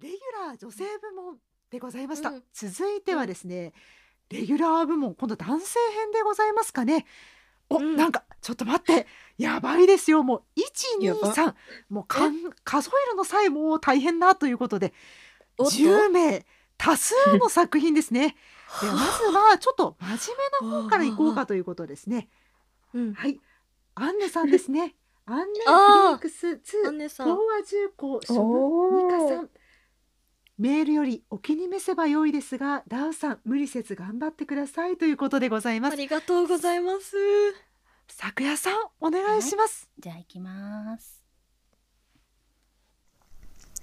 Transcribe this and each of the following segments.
レギュラー女性部門でございました、うん。続いてはですね、レギュラー部門今度男性編でございますかね。お、うん。なんかちょっと待って。やばいですよ。もうやば。123もうかん数えるのさえもう大変だということでおっと？10名。多数の作品ですね。ではまずはちょっと真面目な方からいこうかということですね。うん。はい。アンネさんですね。アンネフリあーークス2アンネさん。東和重工所おー。部ニカさんメールよりお気に召せばよいですがダウさん無理せず頑張ってくださいということでございます。ありがとうございます。咲夜さんお願いします、じゃあ行きます。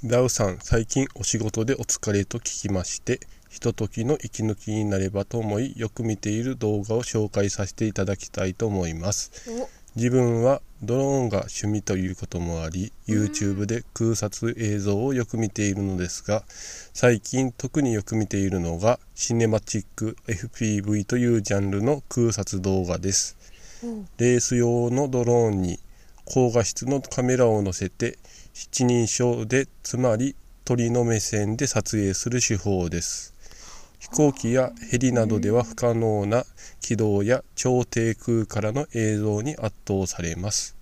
ダウさん、最近お仕事でお疲れと聞きまして、ひとときの息抜きになればと思い、よく見ている動画を紹介させていただきたいと思います。お自分はドローンが趣味ということもあり、YouTube で空撮映像をよく見ているのですが、最近特によく見ているのが、シネマチック FPV というジャンルの空撮動画です。レース用のドローンに高画質のカメラを載せて七人称でつまり鳥の目線で撮影する手法です飛行機やヘリなどでは不可能な軌道や超低空からの映像に圧倒されます。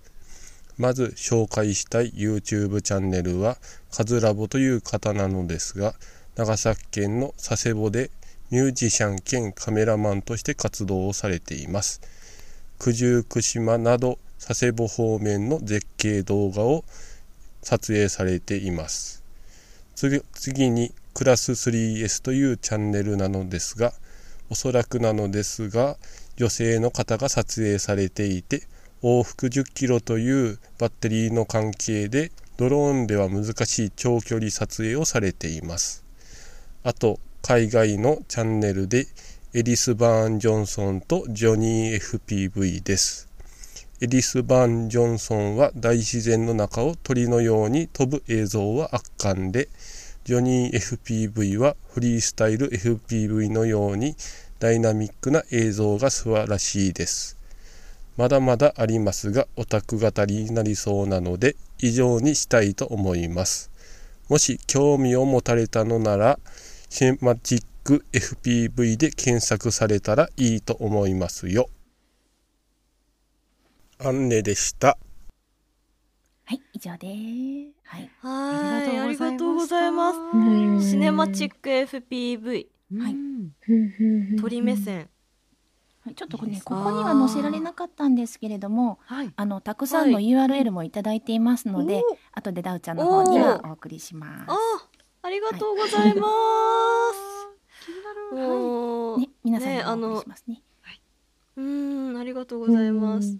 まず紹介したい YouTube チャンネルはカズラボという方なのですが長崎県の佐世保でミュージシャン兼カメラマンとして活動をされています。九十九島など佐世保方面の絶景動画を撮影されています。次にクラス 3S というチャンネルなのですがおそらくなのですが女性の方が撮影されていて往復10キロというバッテリーの関係でドローンでは難しい長距離撮影をされていますあと海外のチャンネルでエリス・バーン・ジョンソンとジョニー FPV です。エリス・バーン・ジョンソンは大自然の中を鳥のように飛ぶ映像は圧巻で、ジョニー FPV はフリースタイル FPV のようにダイナミックな映像が素晴らしいです。まだまだありますが、オタク語りになりそうなので、以上にしたいと思います。もし興味を持たれたのなら、シネマチック FPV で検索されたらいいと思いますよ。アンネでした。はい、以上です。はい。はいありがとうございます。すシネマチック FPV はい。うん。鳥目線。はいちょっとねここには載せられなかったんですけれども、はい。あのたくさんの URL もいただいていますので、お後でダウちゃんの方にはお送りします。あ。ありがとうございます、気になる。はい。ね、皆さんにお送りしますね。うーんありがとうございます。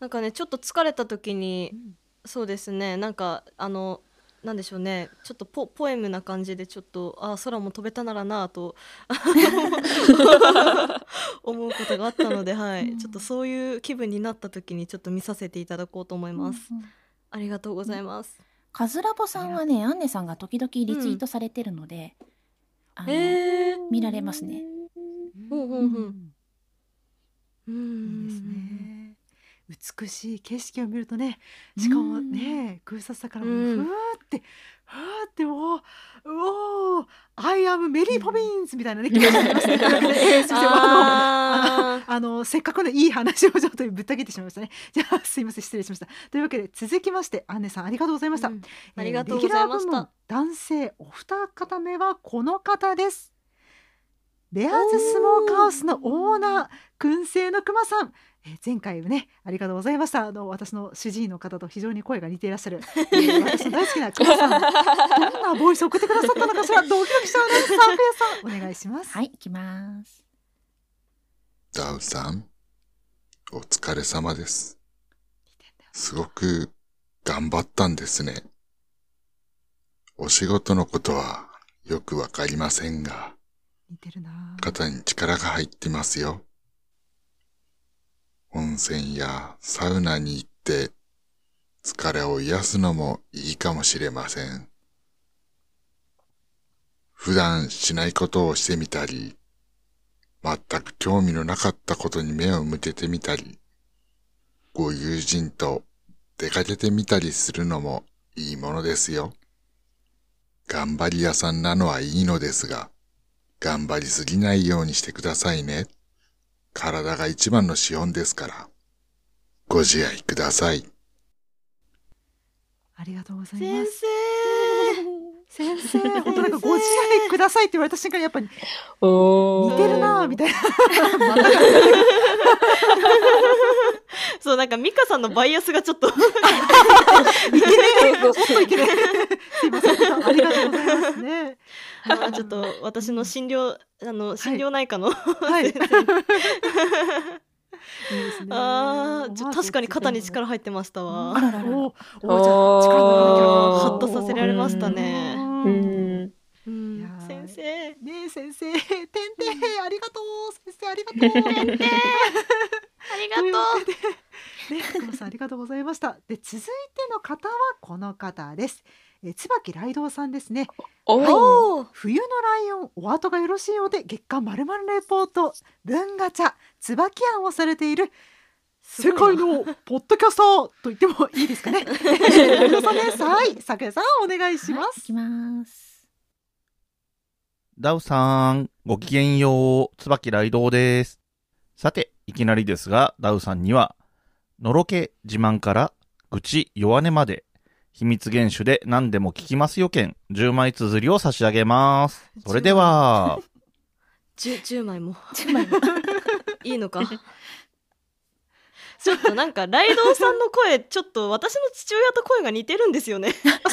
なんかねちょっと疲れた時にうんそうですね。なんかあのなんでしょうね。ちょっとポポエムな感じでちょっとあ空も飛べたならなぁと 思うことがあったので、はい、ちょっとそういう気分になった時にちょっと見させていただこうと思います。うんうんありがとうございます。カズラボさんはね、アンネさんが時々リツイートされてるので、あのえー、見られますね。ほうほうほうういいんですね美しい景色を見るとねしかもね空撮だからもううんふーってふーっておーうおー I am メリー・ポビンズみたいなね気持ちになりますね。あのせっかくのいい話をちょっとぶった切ってしまいましたね。じゃあすいません失礼しました。というわけで続きましてアンネさんありがとうございました。うんえーありがとうございましたレギュラー男性お二方目はこの方です。ベアーズスモークハウスのオーナー燻製のくまさん、えー前回はねありがとうございましたあの私の主治医の方と非常に声が似ていらっしゃる、えー私の大好きなくまさん どんなボイスを送ってくださったのかしら？ドキドキしちゃうねサーフェイさんお願いします。はい、行きます。ダウさん、お疲れ様です。すごく頑張ったんですね。お仕事のことはよくわかりませんが、似てるな肩に力が入ってますよ。温泉やサウナに行って疲れを癒すのもいいかもしれません。普段しないことをしてみたり、全く興味のなかったことに目を向けてみたり、ご友人と出かけてみたりするのもいいものですよ。頑張り屋さんなのはいいのですが、頑張りすぎないようにしてくださいね。体が一番の資本ですから。ご自愛ください。ありがとうござい先ます。生先生、本当なんかご自愛くださいって言われた瞬間にやっぱりお似てるなぁみたいな。そうなんか美香さんのバイアスがちょっといけねえ。もっといけねえ。すいません。ありがとうございますね。まあちょっと私の診療あの心療内科の、はい。いいですね。あーちょ確かに肩に力入ってましたわ。あららら。らおーおー。じゃあ力抜かなきゃハッとさせられましたね。ううん。先生。ねえ先生、てん。てんありがとう。先生ありがとう。ありがというね、久保さんありがとうございました。で、続いての方はこの方です。えー、椿ライドウさんですね。おうお。おー冬のライオン、お後がよろしいようで、月刊まるまるレポート、文ガチャ、椿庵をされている。世界のポッドキャスターと言ってもいいですかね。ライドウさんです。はい、さくやさんお願いします。はいます。ダウさん、ごきげんよう、椿ライドウです。さて、いきなりですが、ダウさんには、のろけ自慢から、愚痴弱音まで、秘密厳守で何でも聞きますよ券、10枚綴りを差し上げます。それでは、10, 10枚も。10枚も。いいのかちょっとなんかライドウさんの声ちょっと私の父親と声が似てるんですよね なんか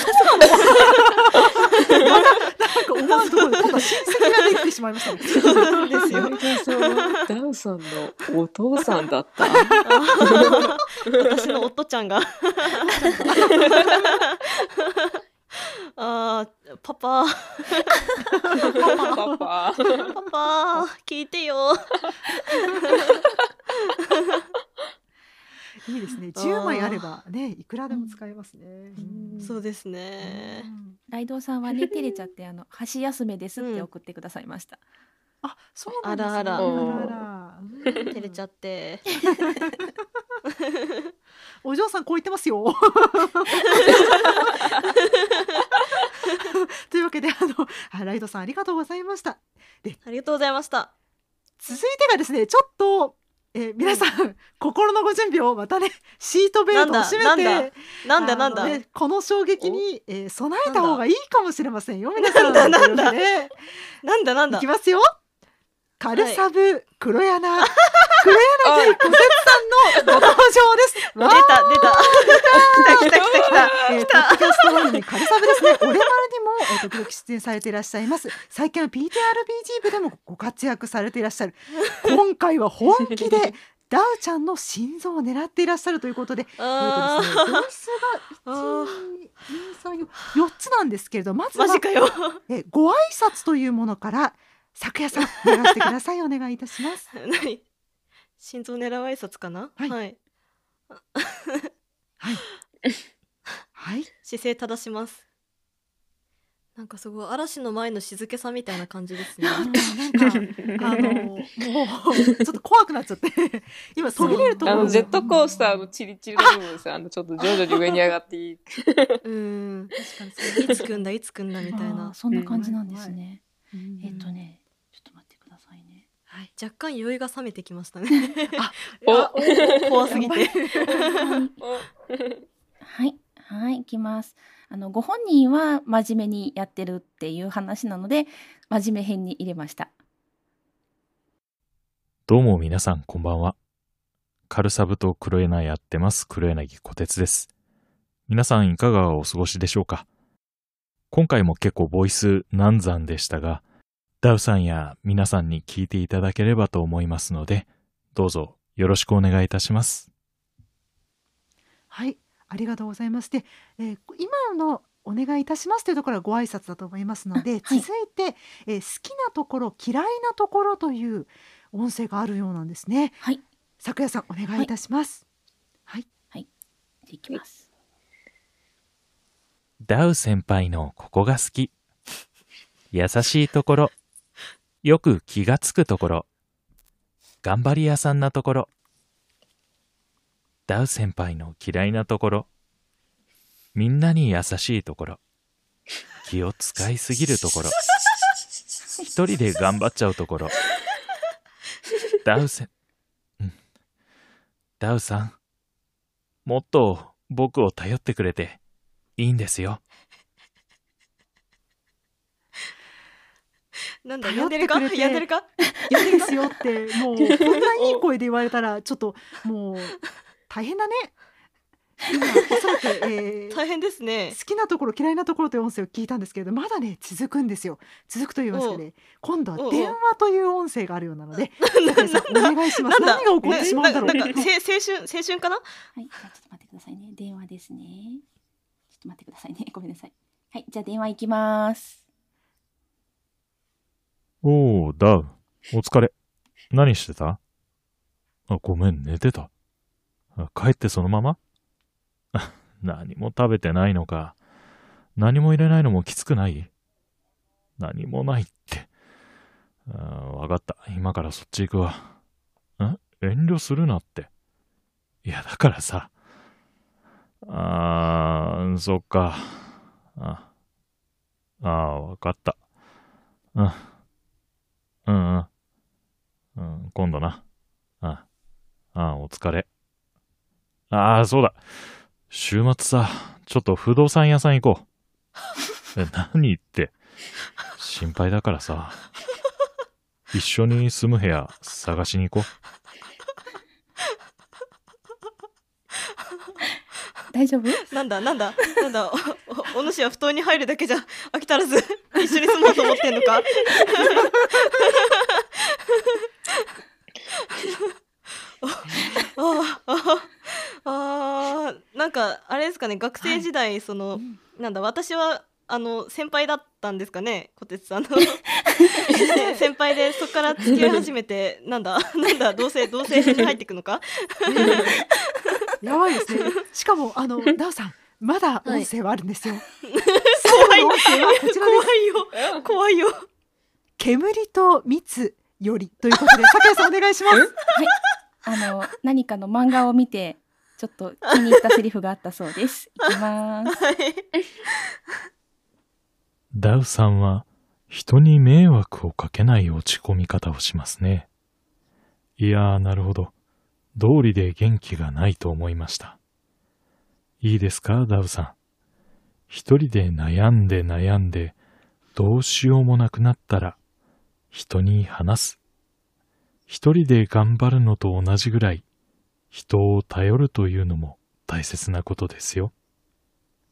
思わぬところで、今度は親戚ができてしまいましたね。そうですよダウさんのお父さんだった。私の夫ちゃんがあーパパパパ。パパ聞いてよいいですね。10枚あればね、いくらでも使えますね。んそうですねうんライドウさんはね、照れちゃって、あの、箸休めですって送ってくださいました。あ、そうなんですね。あらあらあらあらうん照れちゃって お嬢さんこう言ってますよ。というわけであのあライドさんありがとうございました。ありがとうございました続いてがですねちょっと、えー皆さん、心のご準備をまたね シートベルトを締めてなんだなんだなんだあのねこの衝撃に、えー備えた方がいいかもしれませんよ皆さん。なんだなんだなんだなんだいきますよ。カルサブ、黒柳、黒柳小節さんのご登場です。出た出た。来た。来た来た来た。えー、ポッドキャスト番組カルサブですね。オレマルにも、えー、時々出演されていらっしゃいます。最近は PTRPG 部でもご活躍されていらっしゃる。今回は本気でダウちゃんの心臓を狙っていらっしゃるということで、えあー。とですね、ボイスあがー。1、2、3、4、4つなんですけれど、まずはえーご挨拶というものから、昨夜さん、流してください。お願いいたします。何？心臓狙う挨拶かな？はい。はい、はい。姿勢正します。なんかすごい嵐の前の静けさみたいな感じですね。なんか、あの、もう、ちょっと怖くなっちゃって、今途切れると思うあの、ジェットコースターのチリチリの部分ですよあの、ちょっと徐々に上に上がっていい。うん。確かにいつ来んだいつ来んだみたいな、そんな感じなんですね。うん。えっとね、ちょっと待ってくださいね。はい、若干酔いが冷めてきましたね おあ怖すぎて はい、はい、いきます。あの、ご本人は真面目にやってるっていう話なので、真面目編に入れました。どうも皆さんこんばんは。カルサブと黒柳やってます黒柳小鉄です。皆さんいかがお過ごしでしょうか？今回も結構ボイス難産でしたが、ダウさんや皆さんに聞いていただければと思いますので、どうぞよろしくお願いいたします。はい、ありがとうございます。で、えー今のお願いいたしますというところはご挨拶だと思いますので、あはい続いて、えー好きなところ、嫌いなところという音声があるようなんですね。はい、昨夜さん、お願いいたします。はい、いきます。ダウ先輩のここが好き。優しいところ。よく気がつくところ。頑張り屋さんなところ。ダウ先輩の嫌いなところ。みんなに優しいところ。気を使いすぎるところ一人で頑張っちゃうところダウセン、うん、ダウさんもっと僕を頼ってくれていいんですよなんだ頼やんでるか？ってくれて。やんでるか？いいですよって。もう こんないい声で言われたらちょっともう大変だね。今おそらく、えー 大変ですね。好きなところ嫌いなところという音声を聞いたんですけれどまだね続くんですよ。続くと言いますかね今度は電話という音声があるようなのでお願いします。何が起こってしまうんだろう。ななんかせ青春青春かな？はい、じゃあちょっと待ってくださいね。電話ですね。ちょっと待ってくださいね。ごめんなさい。はい、じゃあ電話行きます。おおダウ。お疲れ。何してた？あごめん寝てた。帰ってそのまま？何も食べてないのか。何も入れないのもきつくない？何もないって。わかった。今からそっち行くわ。ん遠慮するなって。いやだからさ。あーそっか。ああーわかった。うんうんうん。うん、今度な。ああ、お疲れ。ああ、そうだ。週末さ、ちょっと不動産屋さん行こう。え、何って。心配だからさ。一緒に住む部屋探しに行こ大丈夫？なんだなんだなんだおおお主は布団に入るだけじゃ飽き足らず一緒に住もうと思ってんのか？ああああなんかあれですかね学生時代、そのなんだ私はあの先輩だったんですかね小鉄さんの。ね 先輩でそこから付き合い始めてなんだ なんだ同性同性に入っていくのか？やばいですね。しかもあのダウさんまだ音声はあるんですよ、はこちらです怖いよ怖いよ煙と蜜よりということで 酒井さんお願いしますあの、何かの漫画を見て、ちょっと気に入ったセリフがあったそうです。いきます。はい。う。ダウさんは人に迷惑をかけない落ち込み方をしますね。いやー、なるほど。道理で元気がないと思いました。いいですか、ダウさん？一人で悩んで悩んで、どうしようもなくなったら、人に話す。一人で頑張るのと同じぐらい、人を頼るというのも大切なことですよ。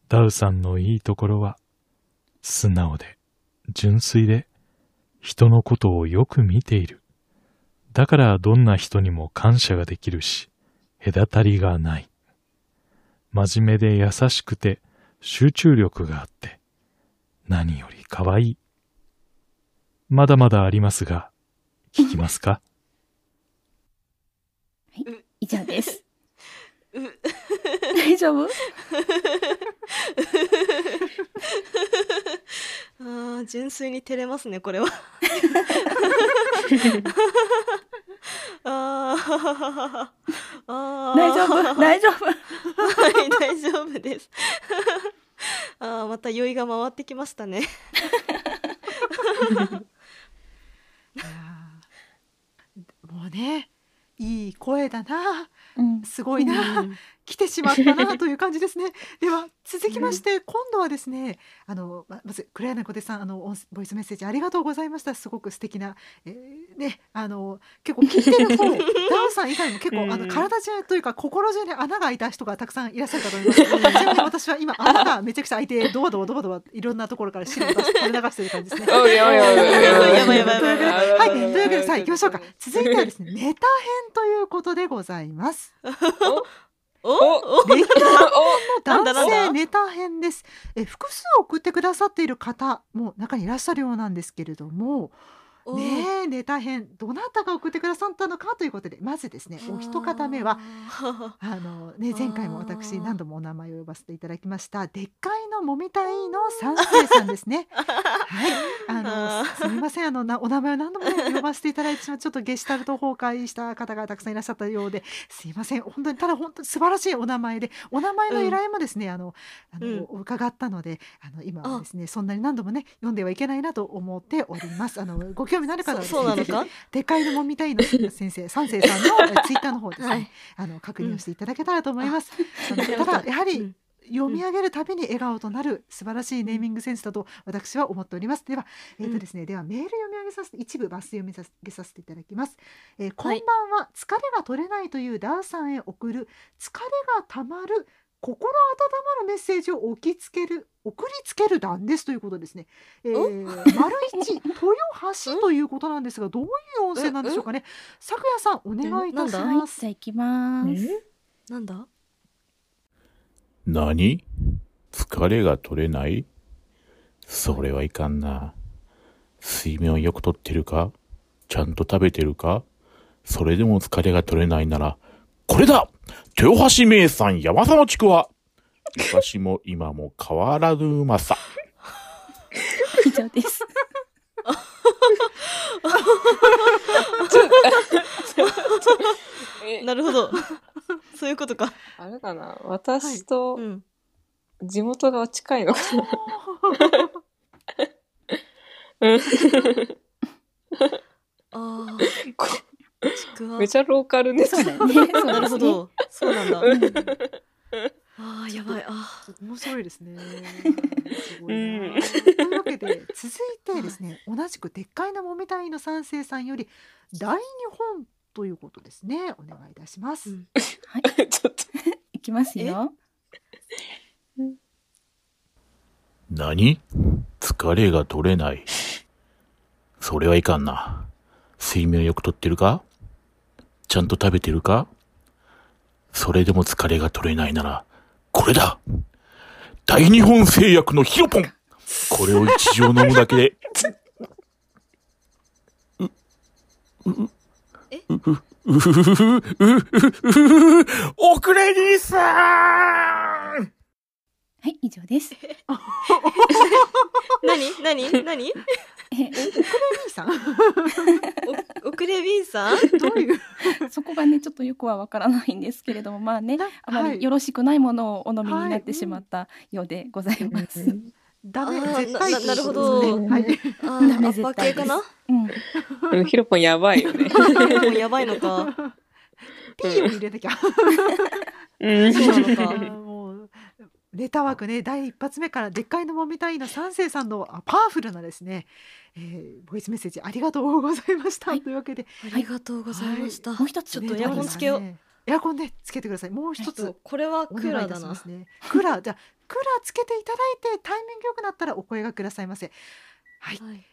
ダウさんのいいところは、素直で、純粋で、人のことをよく見ている。だからどんな人にも感謝ができるし、隔たりがない。真面目で優しくて、集中力があって、何より可愛い。まだまだありますが、聞きますか？以上です。う。大丈夫？あー純粋に照れますねこれは。あー。あー。大丈夫？大丈夫？はい大丈夫です。あーまた酔いが回ってきましたね。いやーもうねいい声だな。うん。すごいな、来てしまったなという感じですね。では続きまして、今度はですねあのままず黒柳小手さんあのボイスメッセージありがとうございましたすごく素敵な、えーねあの結構聞いてる方 ダウさん以外も結構あの体中というか心中に穴が開いた人がたくさんいらっしゃるかと思います。ちなみに私は今穴がめちゃくちゃ開いてドバドバドバドバいろんなところから汁を出して垂れ流してる感じですね。はいい、というわけでさあ行きましょうか。続いてはですね、ネタ編ということでございます。おおレギュラーなんだなんだ男性ネタ編です。え複数送ってくださっている方も中にいらっしゃるようなんですけれども、おねえネタ編どなたが送ってくださったのかということでまずですねお一方目はあ あのね前回も私何度もお名前を呼ばせていただきましたでっかいのもみたいの三世さんですね。はい。あのすすみませんあのなお名前を何度も、ね、呼ばせていただいてしまうちょっとゲシュタルト崩壊した方がたくさんいらっしゃったようですいません本当にただ本当に素晴らしいお名前でお名前の由来もですね、あのあの、伺ったのであの今はですねそんなに何度もね読んではいけないなと思っております。あのご興味のある方はそそうなのか？ひでかいのもみたいの先生 三世さんのえツイッターの方ですね、はい。あの確認をしていただけたらと思います、あのよ ただやはり、うん。読み上げるたびに笑顔となる素晴らしいネーミングセンスだと私は思っております。では、えっ、とですね、ではメール読み上げさせて一部抜粋読み上げさせていただきます。えーこんばんは、疲れが取れないというダーさんへ送る疲れがたまる心温まるメッセージを置きつける送りつける段ですということですね。えー、丸一豊橋ということなんですが、どういう音声なんでしょうかね？咲夜さんお願いいたします。行きます。なんだ？何？疲れが取れない？それはいかんな。睡眠をよくとってるか？ちゃんと食べてるか？それでも疲れが取れないなら、これだ。豊橋名産山佐のちくわ。昔も今も変わらぬうまさ。以上です。えなるほど。そういうことか。あれかな。私とうん。地元が近いのかな、ああ こちくわめちゃローカルですね。なるほどそうなんだうんあーやばいあ面白いですね。すごういな。んというわけで続いてですね、同じくでっかいなもみたいの三世さんより大日本ということですね。お願いいたします。うん ちょっといきますよ。何？疲れが取れない。それはいかんな。睡眠をよくとってるか？ちゃんと食べてるか？それでも疲れが取れないなら、これだ！大日本製薬のヒロポン！これを一錠飲むだけで。おくれにさーん！はい、以上です。何？何？何？え兄さん、お遅れ B さん？どういう？そこがね、ちょっとよくはわからないんですけれども、まあね、あまはいりよろしくないものをお飲みになっはいてしまったようでございます。ダメあー絶対なななるほとどいうことですねはい。ダメアッパー系かな？うん。うんヒロポンやばいよね。やばいのか P を入れなきゃ。うんそうなのかあーもうネタ枠ね第一発目からでっかいのもみたいの三世さんのあパワフルなですね、えー、ボイスメッセージありがとうございました、はい。というわけでありがとうございました、もう一つちょっとエアコンつけよう、ねエアコンでつけてください。もう一つ。これはおクーラーだな。ねクーラーじゃあクーラーつけていただいてタイミングよくなったらお声がくださいませ。はい。はい。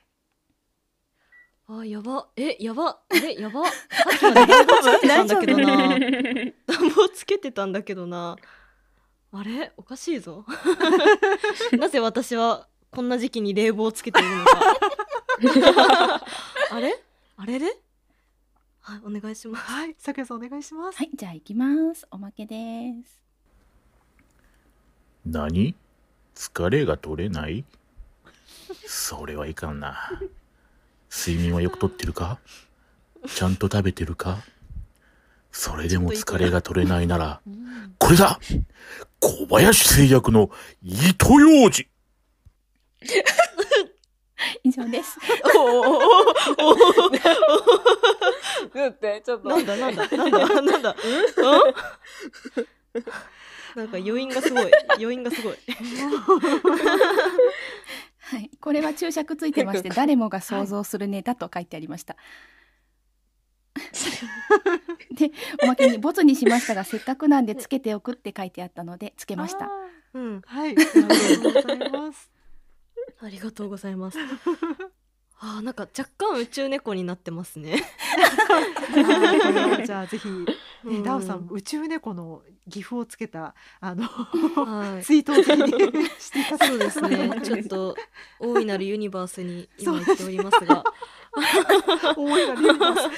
あーやば。えやば。あれやば。さっきまで 暖房つけてたんだけどな。暖房つけてたんだけどなあれ？おかしいぞ。なぜ私はこんな時期に冷房をつけているのか。あれ？あれれ？はいお願いします。はい咲夜さんお願いします、はい、じゃあ行きます。おまけです。何？疲れが取れない？それはいかんな。睡眠はよくとってるか？ちゃんと食べてるか？それでも疲れが取れないなら、うん。これだ。小林製薬の糸ようじ。以上です。おおおおおだって、ちょっと。なんだなんだなんだなんだ。うん？なんか余韻がすごい。余韻がすごい。はい、これは注釈ついてまして、誰もが想像するネタと書いてありました。で、おまけにボツにしましたが、せっかくなんでつけておくって書いてあったので、つけました。あうん。ーはい。ありがとうございます。ありがとうございます。あーなんか若干宇宙猫になってますね。じゃあぜひ、ねうん。ダウさん宇宙猫の岐阜をつけたあのはい。ツイートをぜひしていただ そうですね。ちょっと大いなるユニバースに今言っておりますが。大いなるユニバース。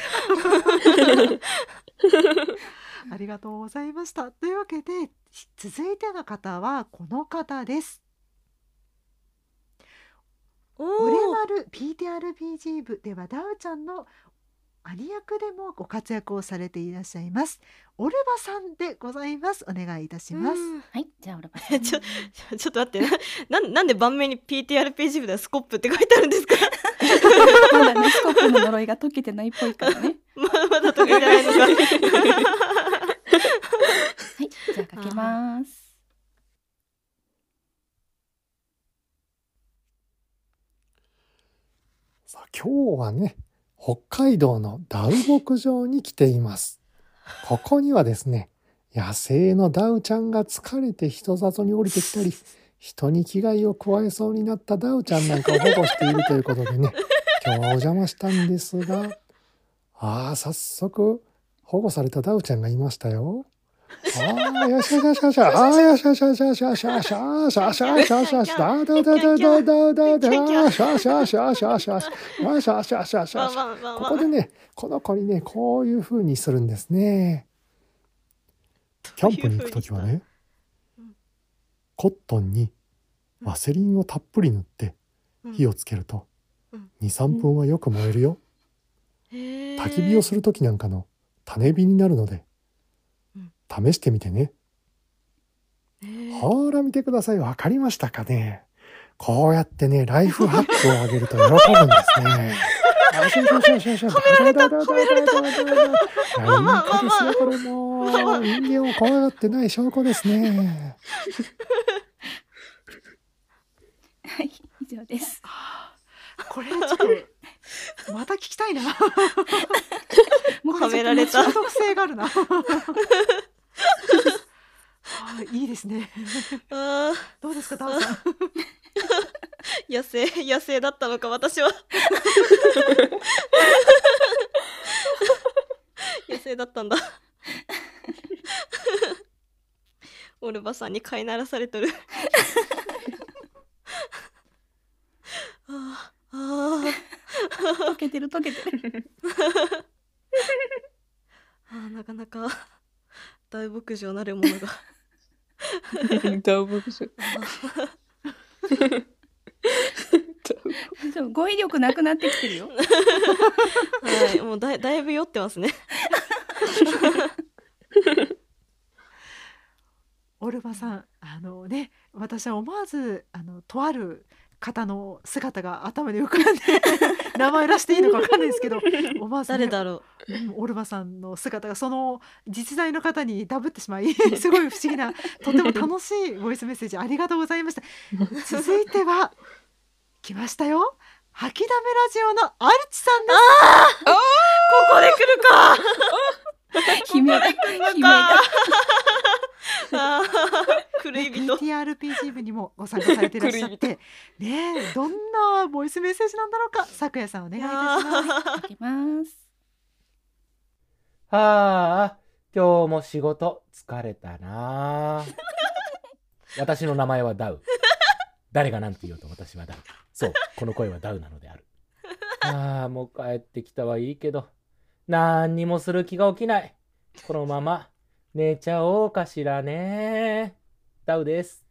ありがとうございました。というわけで続いての方はこの方です。お俺 R PTRPG 部ではダウちゃんの兄役でもご活躍をされていらっしゃいます。オルバさんでございます。お願いいたします。うん。はい、じゃあ、オルバさん。ちょちょ ちょっと待って。な なんなんで盤面に PTRPG 部ではスコップって書いてあるんですか？まだね、スコップの呪いが解けてないっぽいからね。ままだ解けてないのか。はい、じゃあ、かけます。さあ今日はね、北海道のダウ牧場に来ています。ここにはですね、野生のダウちゃんが疲れて人里に降りてきたり、人に危害を加えそうになったダウちゃんなんかを保護しているということでね、今日はお邪魔したんですが、ああ、早速、保護されたダウちゃんがいましたよ。ああ、よしよしよしよし、ああ、よしよしよしよしよしよしよしよしよしよしよし、だだだだだだだだ、よしよしよしよしよしよし、よしよしよしよしよし。ここでね、この子にね、こういう風にするんですね。キャンプに行くときはね、コットンにワセリンをたっぷり塗って火をつけると、2、3分はよく燃えるよ。焚き火をするときなんかの種火になるので、試してみてね。ほら見てください。わかりましたかねこうやってね、ライフハックをあげると喜ぶんですね。よしよしよしよしよし。褒められた褒められたいや、いい子ですよ、これも。人間を怖がってない証拠ですね。はい、以上です。これちょっとまた聞きたいな。もうはめられた中毒性があるな。あーいいですね。あどうですか、ダウさん？ー野生 野生だったのか私は野生だったんだオルバさんに飼いならされとるあーあー溶けてる溶けてる。あーなかなか大牧場なるものが大牧場。でも語彙力なくなってきてるよ。はいもうだいだいぶ酔ってますね オルバさん、あのね、私は思わず、あの、とある方の姿が頭に浮かんで。名前出していいのかわかんないですけど、思わず、ね、誰だろううんオルバさんの姿がその実在の方にダブってしまい すごい不思議なとても楽しいボイスメッセージありがとうございました続いては来ましたよ吐きだめラジオのアルチさんですここで来るか悲鳴だ。悲鳴だ。あー狂い人 TRPG 部にもご参加されていらっしゃってねえどんなボイスメッセージなんだろうか 咲夜さんお願いいたします。はあ、今日も仕事疲れたな。私の名前はダウ。誰が何て言おうと私はダウ。そう、この声はダウなのである。ああ、もう帰ってきたはいいけど、何にもする気が起きない。このまま寝ちゃおうかしらね。ダウです。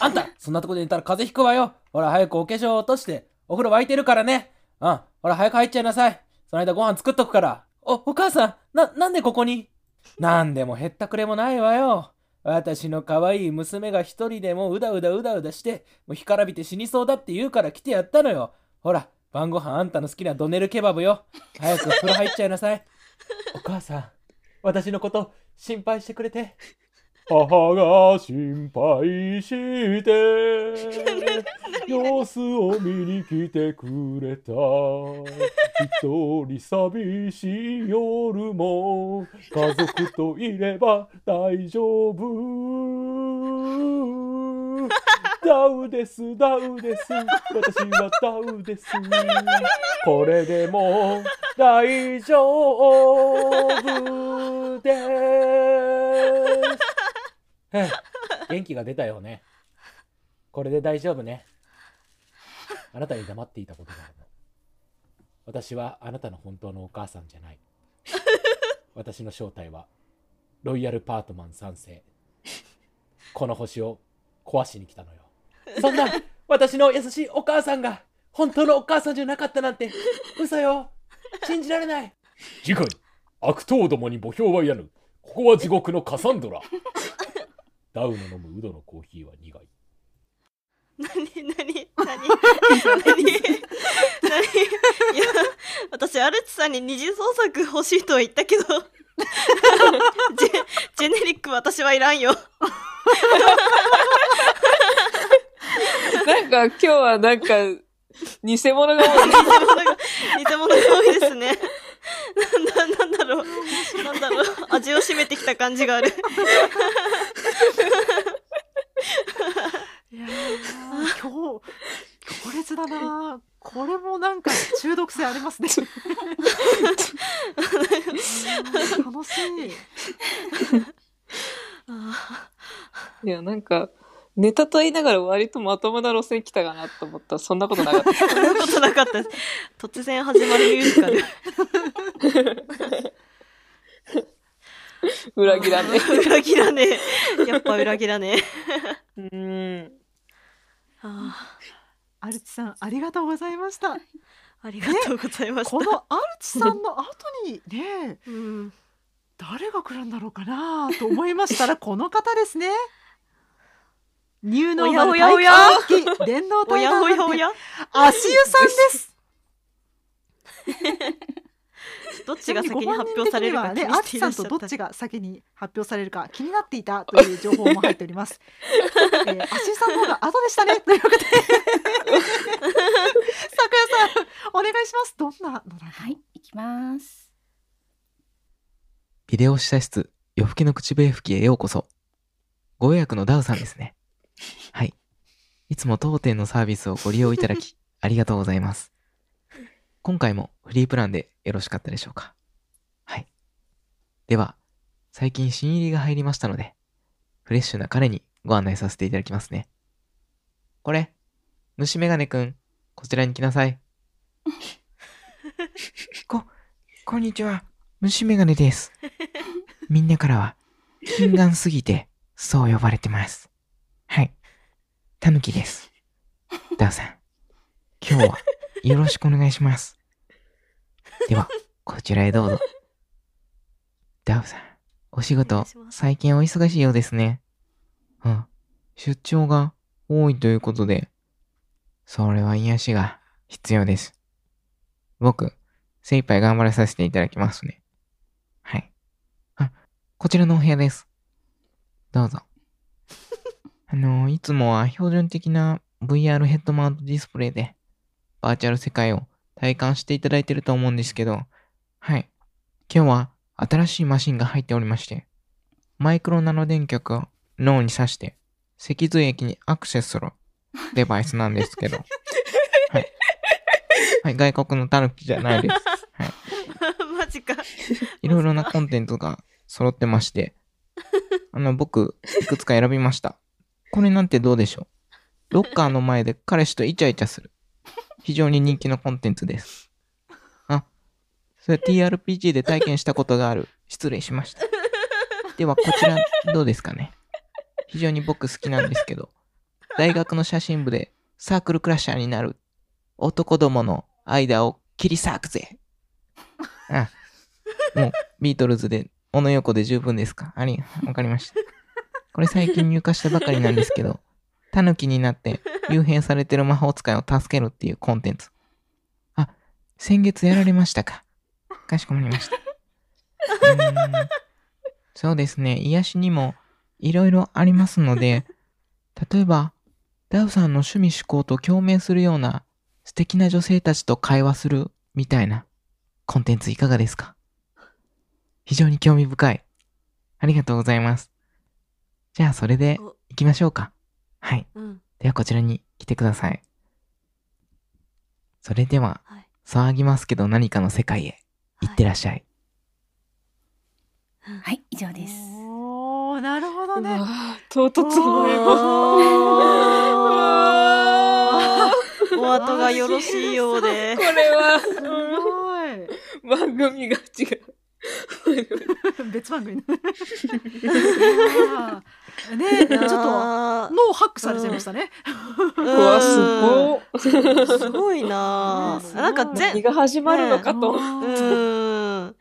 あんた、そんなとこで寝たら風邪ひくわよ。ほら、早くお化粧落として、お風呂沸いてるからね。うん、ほら、早く入っちゃいなさい。その間ご飯作っとくから。お、お母さん、な、なんでここに？なんでもへったくれもないわよ。私の可愛い娘が一人でもうだうだうだうだして、もう干からびて死にそうだって言うから来てやったのよ。ほら、晩ご飯あんたの好きなドネルケバブよ。早くお風呂入っちゃいなさい。お母さん、私のこと心配してくれて。母が心配して、様子を見に来てくれた。一人寂しい夜も、家族といれば大丈夫。ダウです、ダウです。私はダウです。これでも大丈夫です。元気が出たよね。これで大丈夫ね。あなたに黙っていたことがあるの。私はあなたの本当のお母さんじゃない。私の正体は、ロイヤルパートマン3世。この星を壊しに来たのよ。そんな私の優しいお母さんが本当のお母さんじゃなかったなんて、嘘よ。信じられない。次回、悪党どもに墓標はやぬ。ここは地獄のカサンドラ。ダウの飲むウドのコーヒーは苦い。何何何何何いや私アルチさんに二次創作欲しいとは言ったけどジェジェネリック私はいらんよ なんか今日はなんか、偽物が多い。偽物が偽物が多いですね。なななんだろう。なんだろう。味を占めてきた感じがある。いやー今日強烈だな。これもなんか中毒性ありますね。うん楽しい。いや、なんか、ネタと言いながら割とまともな路線来たかなと思った。ら、そんなことなかった。そんなことなかったです。突然始まるミュージカル。裏切らね 裏切らねえ。やっぱ裏切らねえ。うん。あ。アルチさんありがとうございました。ありがとうございました、このアルチさんの後にねうん。誰が来るんだろうかなと思いましたらこの方ですねニューノーマルおやおや体感機電脳おや体感おやおや足湯さんです どっちが先に発表されるか気ね、にアツさんとどっちが先に発表されるか気になっていたという情報も入っております。えー、足湯さんの方が後でしたねということで、咲夜さんお願いします。どんなのだはい、いきます。ビデオ試写室、夜更けの口笛吹きへようこそ。ご予約のダウさんですね。はい。いつも当店のサービスをご利用いただき、ありがとうございます。今回もフリープランでよろしかったでしょうか？はい。では、最近新入りが入りましたので、フレッシュな彼にご案内させていただきますね。これ、虫眼鏡くん、こちらに来なさい。こ、こんにちは。虫眼鏡です。みんなからは、金眼すぎて、そう呼ばれてます。はい。たぬきです。ダウさん、今日はよろしくお願いします。では、こちらへどうぞ。ダウさん、お仕事、最近お忙しいようですね。うん。出張が多いということで、それは癒しが必要です。僕、精一杯頑張らさせていただきますね。はい。あ、こちらのお部屋です。どうぞ。あの、いつもは標準的な VR ヘッドマウントディスプレイで、バーチャル世界を体感していただいてると思うんですけど、はい。今日は新しいマシンが入っておりまして、マイクロナノ電極を脳に挿して、脊髄液にアクセスするデバイスなんですけど、はい。はい、外国のタヌキじゃないです。はい。マジかいろいろなコンテンツが揃ってまして、あの、僕、いくつか選びました。これなんてどうでしょう？ロッカーの前で彼氏とイチャイチャする。非常に人気のコンテンツです。あ、それ TRPG で体験したことがある。失礼しました。では、こちらどうですかね？非常に僕好きなんですけど、大学の写真部でサークルクラッシャーになる男どもの間を切り裂くぜ。あ、もうビートルズで、小野横で十分ですか？あり、わかりました。これ最近入荷したばかりなんですけど、タヌキになって幽閉されてる魔法使いを助けるっていうコンテンツ。あ、先月やられましたかかしこまりました。うそうですね、癒しにもいろいろありますので、例えば、ダウさんの趣味嗜好と共鳴するような素敵な女性たちと会話するみたいなコンテンツいかがですか？非常に興味深い。ありがとうございます。じゃあ、それで行きましょうか。はい。うんでは、こちらに来てください。それでは、騒ぎますけど何かの世界へ行ってらっしゃい。はい、以上です。おー、なるほどね。唐突の。お後がよろしいようでこれは、すごい。番組が違う。別番組。ねちょっと脳ハックされちゃいましたね。うわ、すごっ。すごいななんか前何が始まるのかと。うーん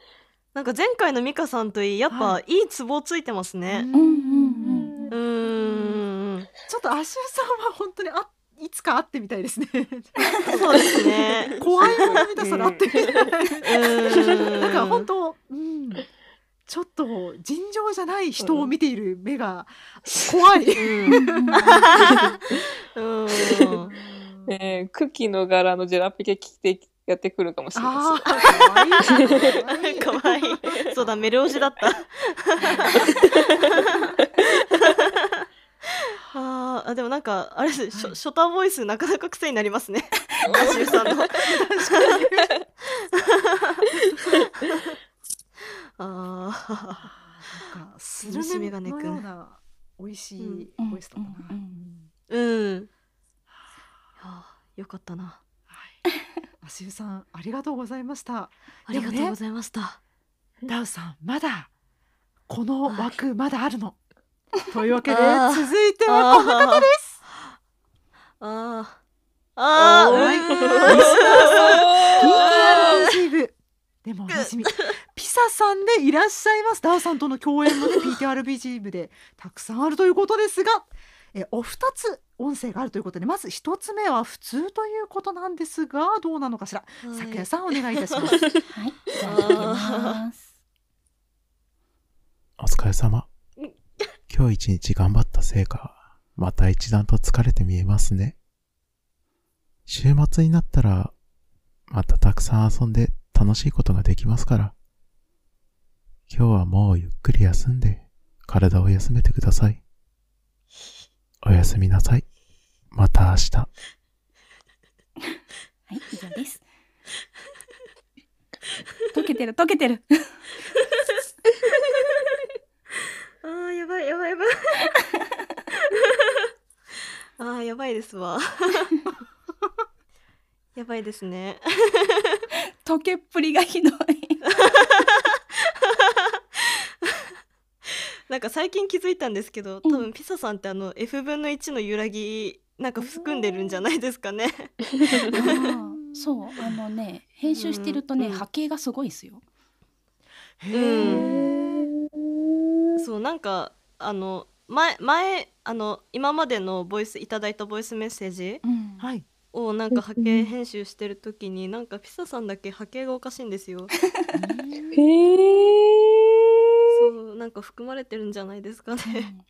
なんか前回のミカさんといいやっぱはいいツボついてますねうんうんうん。うーんちょっと足湯さんは本当にあいつか会ってみたいですね。そうですね。怖いもの見たさら会って。みたい。うーん。なんか本当、うん、ちょっと尋常じゃない人を見ている目が怖い。うん。う んえー、クッキーの柄のジェラピケ着てやってくるかもしれないああ、可愛い。かわいい。そうだメルオジだった あーあでもなんかあれです、ショショタボイスなかなか癖になりますね。足湯さんの。あなんかス楽しみルメのがねくんような美味しいうん。ボイスだったな。うんーうん。よかったな。はい。足湯さんありがとうございました。ありがとうございました、ダウさんまだこの枠まだあるの。というわけで続いてはこの方です。あー。あー。はいうん PTR チームでもおなじみ ピサさんでいらっしゃいます。ダウさんとの共演もね PTRB チームで たくさんあるということですがえお二つ音声があるということでまず一つ目は普通ということなんですがどうなのかしら？はい。咲夜さんお願いいたします。はい。お疲れ様。今日一日頑張った成果、また一段と疲れて見えますね。週末になったら、またたくさん遊んで楽しいことができますから。今日はもうゆっくり休んで、体を休めてください。おやすみなさい。また明日。はい、以上です。溶けてる、溶けてる。あーやばいやばいやばい。あーやばいですわ。やばいですね。溶けっぷりがひどい。なんか最近気づいたんですけど多分ピサさんってあの F 分の1の揺らぎなんか含んでるんじゃないですかね。そう、あのね、編集してるとね、うん。波形がすごいですよ。うんそうなんかあの前前あの今までのボイスいただいたボイスメッセージうん。はい。をなんか波形編集してる時になんかピサさんだけ波形がおかしいんですよ。へえ。そうなんか含まれてるんじゃないですかね。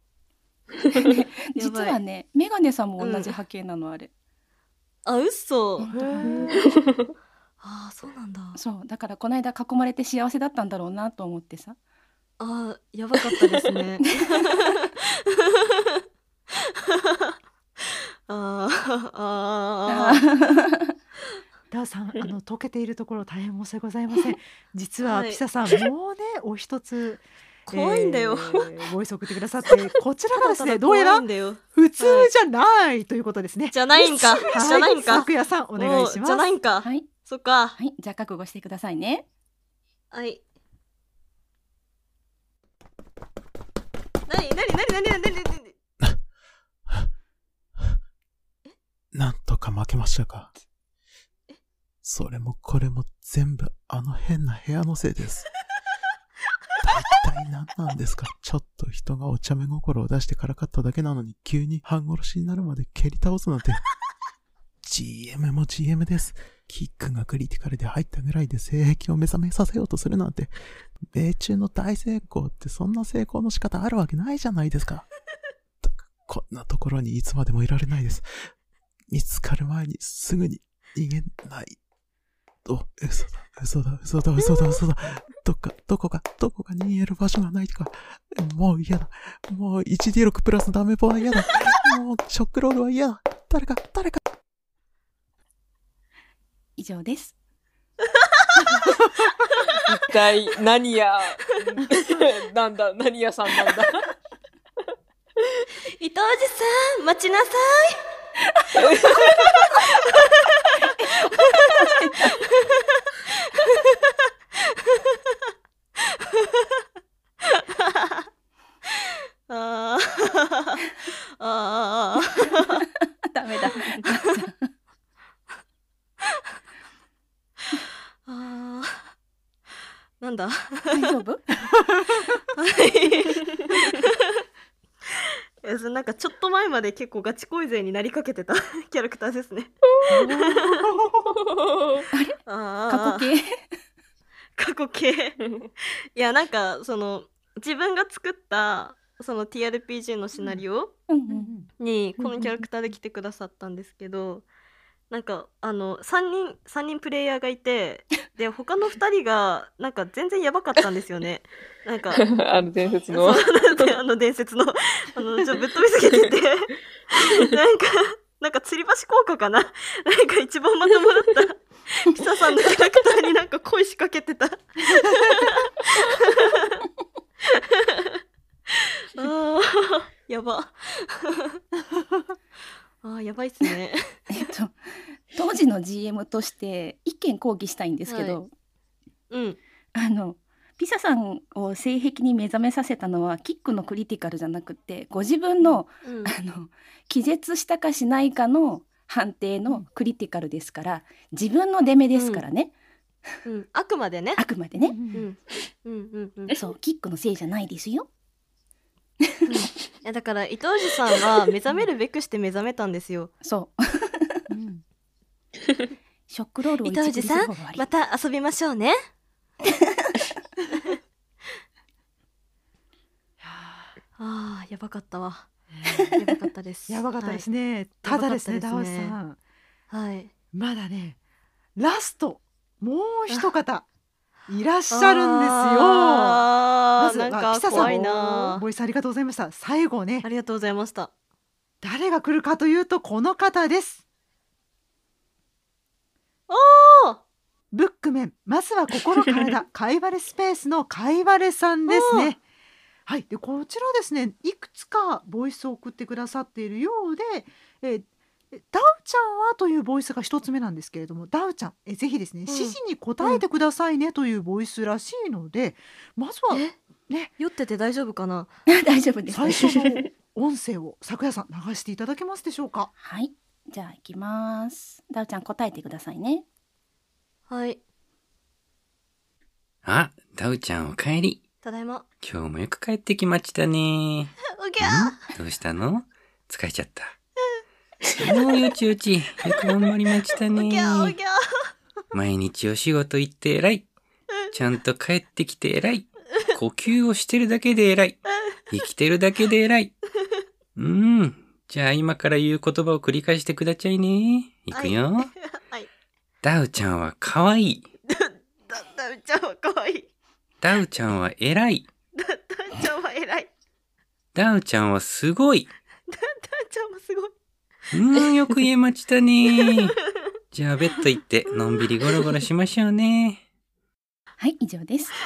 実はね、メガネさんも同じ波形なの、あれ。あ嘘。あーそうなんだ。そう、だからこの間囲まれて幸せだったんだろうなと思ってさ。あーやばかったですね。あーあー。ダウさんあの溶けているところ大変申し訳ございません。実ははいピサさん、もうねお一つ怖いんだよ。えーボイス送ってくださってこちらがですね どうやらんだよ普通じゃないということですね。じゃないんか。はい。じゃないんか。咲夜さんお願いします。おじゃないんか。はい。そっか。はい、じゃあ覚悟してくださいね。はいなになになになになになになになんとか負けましたか？それもこれも全部あの変な部屋のせいです。大体何なんですか？ちょっと人がお茶目心を出してからかっただけなのに急に半殺しになるまで蹴り倒すなんて。GM も GM です。キックがクリティカルで入ったぐらいで性癖を目覚めさせようとするなんて、米中の大成功ってそんな成功の仕方あるわけないじゃないですか。こんなところにいつまでもいられないです。見つかる前にすぐに逃げないと、嘘だ、嘘だ、嘘だ、嘘だ、嘘だ。どっか、どこか、どこかに逃げる場所がないとか。もう嫌だ。もう 1D6 プラスダメボは嫌だ。もうショックロールは嫌だ。誰か、誰か。以上です。一体何や、なんだ、何屋さんなんだ？伊藤寺さん、待ちなさい。ああ、ああ、ダメだ。ー。なんだ？大丈夫？いやそれなんかちょっと前まで結構ガチ恋勢になりかけてた キャラクターですね。あ過去形？過去形。いやなんかその自分が作ったその TRPG のシナリオにこのキャラクターで来てくださったんですけどなんかあの3人三人プレイヤーがいてで他の2人がなんか全然やばかったんですよね。なんかあの伝説の。あの伝説のあのちょぶっ飛びすぎてて。なんかなんか吊り橋効果かな。なんか一番まともだった。ピサさんのキャラクターになんか声仕掛けてた。あーやばあーやばいっすね。えっと当時の GM として一件抗議したいんですけど、うん。あのピサさんを性癖に目覚めさせたのはキックのクリティカルじゃなくってご自分の,、うん。あの気絶したかしないかの判定のクリティカルですから自分の出目ですからね、うん、あくまでね。あくまでね、うん。うん。うん。うん。そうキックのせいじゃないですよ。いやだから伊藤寺さんは目覚めるべくして目覚めたんですよ。そう。ショックロールを伊藤寺さんまた遊びましょうね。あーやばかったわ。やばかったです。やばかったですはい。ね。ただですね、ダウやばかったですね。さん。はい。まだね、ラスト、もう一方、いらっしゃるんですよ。まずなんか怖いなボイスありがとうございました。最後ね。ありがとうございました。誰が来るかというと、この方です。おーブックメン、まずは心体、カイバレスペースのカイバレさんですね。はい、でこちらですね、いくつかボイスを送ってくださっているようで、えーダウちゃんはというボイスが一つ目なんですけれども、ダウちゃん、えぜひですね、指示に答えてくださいねというボイスらしいので、まずはね、酔ってて大丈夫かな？大丈夫です最初の音声を昨夜さん流していただけますでしょうか？はいじゃあ行きますダウちゃん答えてくださいねはい。あ、ダウちゃんお帰り。ただいま。今日もよく帰ってきましたね。おぎゃん？どうしたの？疲れちゃった。もうよちよち、よく頑張りましたね。毎日お仕事行って偉い。ちゃんと帰ってきて偉い。呼吸をしてるだけで偉い。生きてるだけで偉い。うん。じゃあ今から言う言葉を繰り返してくだちゃいね。いくよ。はい。ダウちゃんは可愛い。だダウちゃんは可愛い。ダウちゃんは偉い。ダウちゃんは偉い。ダウちゃんはすごい。ダウちゃんはすごい。うーん、よく言えましたね。じゃあベッド行ってのんびりゴロゴロしましょうね。はい以上です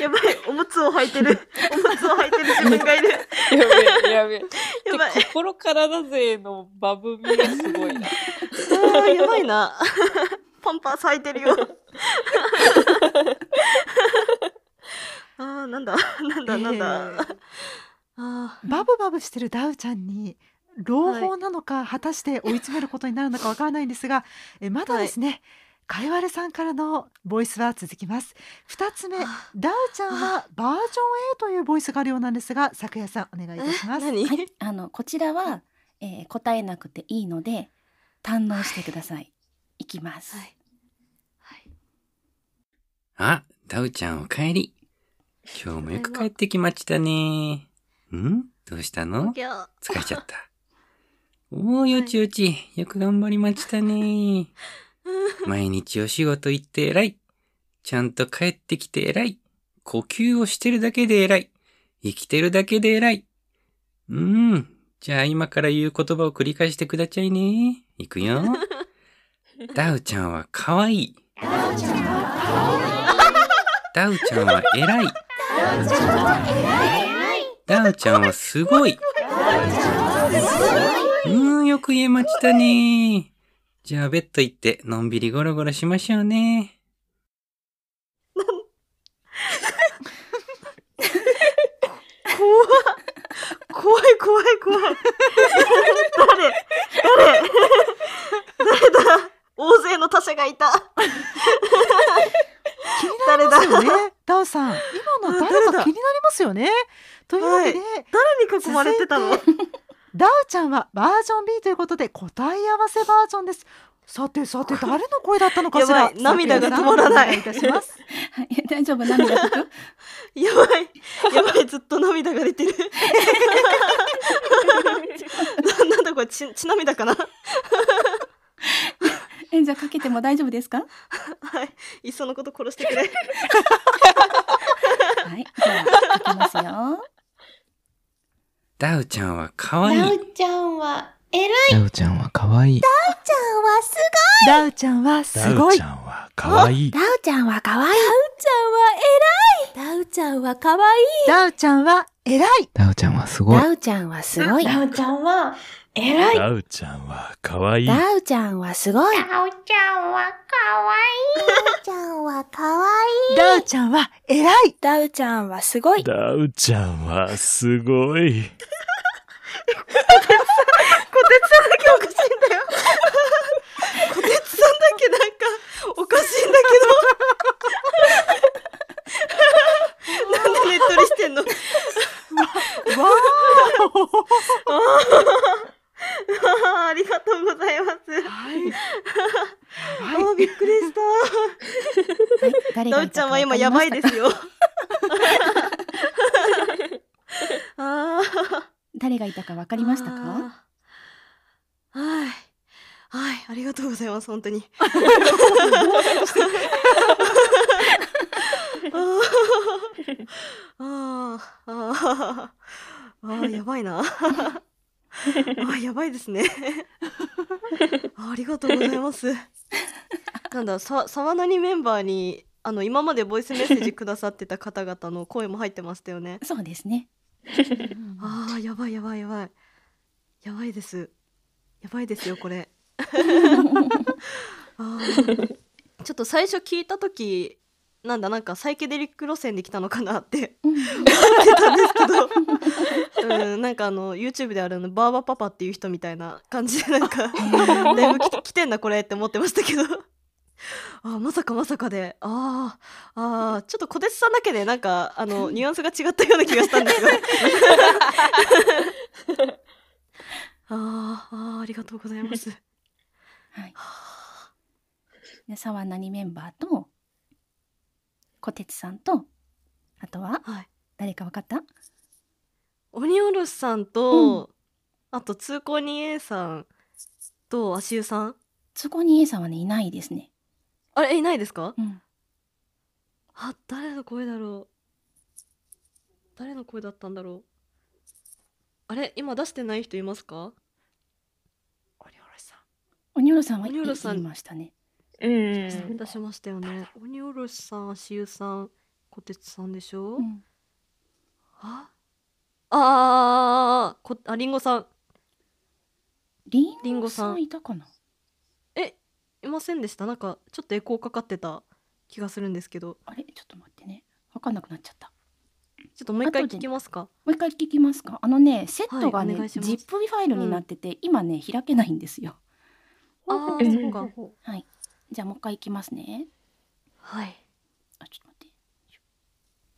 やばい、おむつを履いてる。おむつを履いてる自分がいる。やべえ、やべえ。やばいで心からだぜのバブみがすごいな。あーやばいな。パンパース履いてるよ。あーなんだ、なんだ、なんだ。あバブバブしてるダウちゃんに朗報なのか、果たして追い詰めることになるのかわからないんですが、えまだですね、かいわれさんからのボイスは続きます。二つ目、ダウちゃんはバージョン A というボイスがあるようなんですが、昨夜さんお願いいたします。はい、あのこちらは、えー答えなくていいので堪能してください。いきます。あ、ダウちゃんお帰り。今日もよく帰ってきましたね。ん？どうしたの？疲れちゃった。おーよちよち、よく頑張りましたね。毎日お仕事行って偉い。ちゃんと帰ってきて偉い。呼吸をしてるだけで偉い。生きてるだけで偉い。うーん。じゃあ今から言う言葉を繰り返してくだちゃいね。いくよ。ダウちゃんは可愛い。ダウちゃんは偉い。ダウちゃんはダウちゃんはすごい。うーん、よく言えましたね。じゃあベッド行ってのんびりゴロゴロしましょうね。怖い怖い怖い。誰？誰？誰だ？大勢の他者がいた。気になりますよね。ダウさん。今の誰か気になりますよね。というわけで、はい、誰に囲まれてたの？ダウちゃんはバージョン B ということで答え合わせバージョンです。さてさて 誰の声だったのかしら？涙が止まらない。いたします。はい、大丈夫？涙 やばい。やばい。ずっと涙が出てる。ななんだこれ血涙かな？えじゃあかけても大丈夫ですか？はいいっそのこと殺してくれはいじゃあかけますよダウちゃんは可愛い。ちゃんは偉い。ダウちゃんは可愛い。ダウちゃんはすダウちゃんはすごい。ダウちゃんは可愛いごい。。ダウちゃんは可愛い。ダウちゃんは偉い。ダウちゃんは可愛い。ダウちゃんは偉い。ダウちゃんはすごい。ダウちゃんはすごい。ダウちゃんは偉い。ダウちゃんは可愛い。ダウちゃんはすごい。ダウちゃんは可愛い。ダウちゃんは可愛い。ダウちゃんは偉い。ダウちゃんはすごい。ダウちゃんはすごい。小鉄さんだけおかしいんだよ小鉄さんだけなんかおかしいんだけどなんでねっとりしてんの？わあ ありがとうございます。あーびっくりした。誰がいたかダウちゃんは今やばいですよ。あー誰がいたかわかりましたか？はい。はい、ありがとうございます、本当に。あーあー、あーあー、やばいな。あーやばいですね。あありがとうございます。なんだ、さ、沢なにメンバーに、あの、今までボイスメッセージくださってた方々の声も入ってましたよね。そうですね。ああ、やばいやばいやばい。やばいです。やばいですよ、これ。あーちょっと最初聞いた時なんだなんかサイケデリック路線で来たのかなって 思ってたんですけど、うん、なんかあの YouTube であるあのバーバパパっていう人みたいな感じでなんか だいぶ来てんなこれって思ってましたけど。あーまさかまさかで。あーあーちょっと小鉄さんだけでなんかあのニュアンスが違ったような気がしたんですがあーあーありがとうございます。はい。で沢何メンバーと小鉄さんとあとは、誰かわかった？鬼おろしさんと、あと通行人 A さんと足湯さん？通行人 A さんはねいないですね。あれいないですか、うん。あ誰の声だろう。誰の声だったんだろう。あれ今出してない人いますか？鬼おろしさん。はい鬼おろしさん。言いましたねうん出しましたよね。鬼おろしさん足湯さん小鉄さんでしょ、うん。あ？あーこありんごさん。リリンゴさんいたかな？えいませんでした？なんかちょっとエコーかかってた気がするんですけど。あれ？ちょっと待ってね。わかんなくなっちゃった。ちょっともう一回聞きますか？もう一回聞きますか？あのねセットがね、はいお願いします。ZIP ファイルになってて、今ね開けないんですよ。あーそっか。はいじゃあもう一回いきますねはい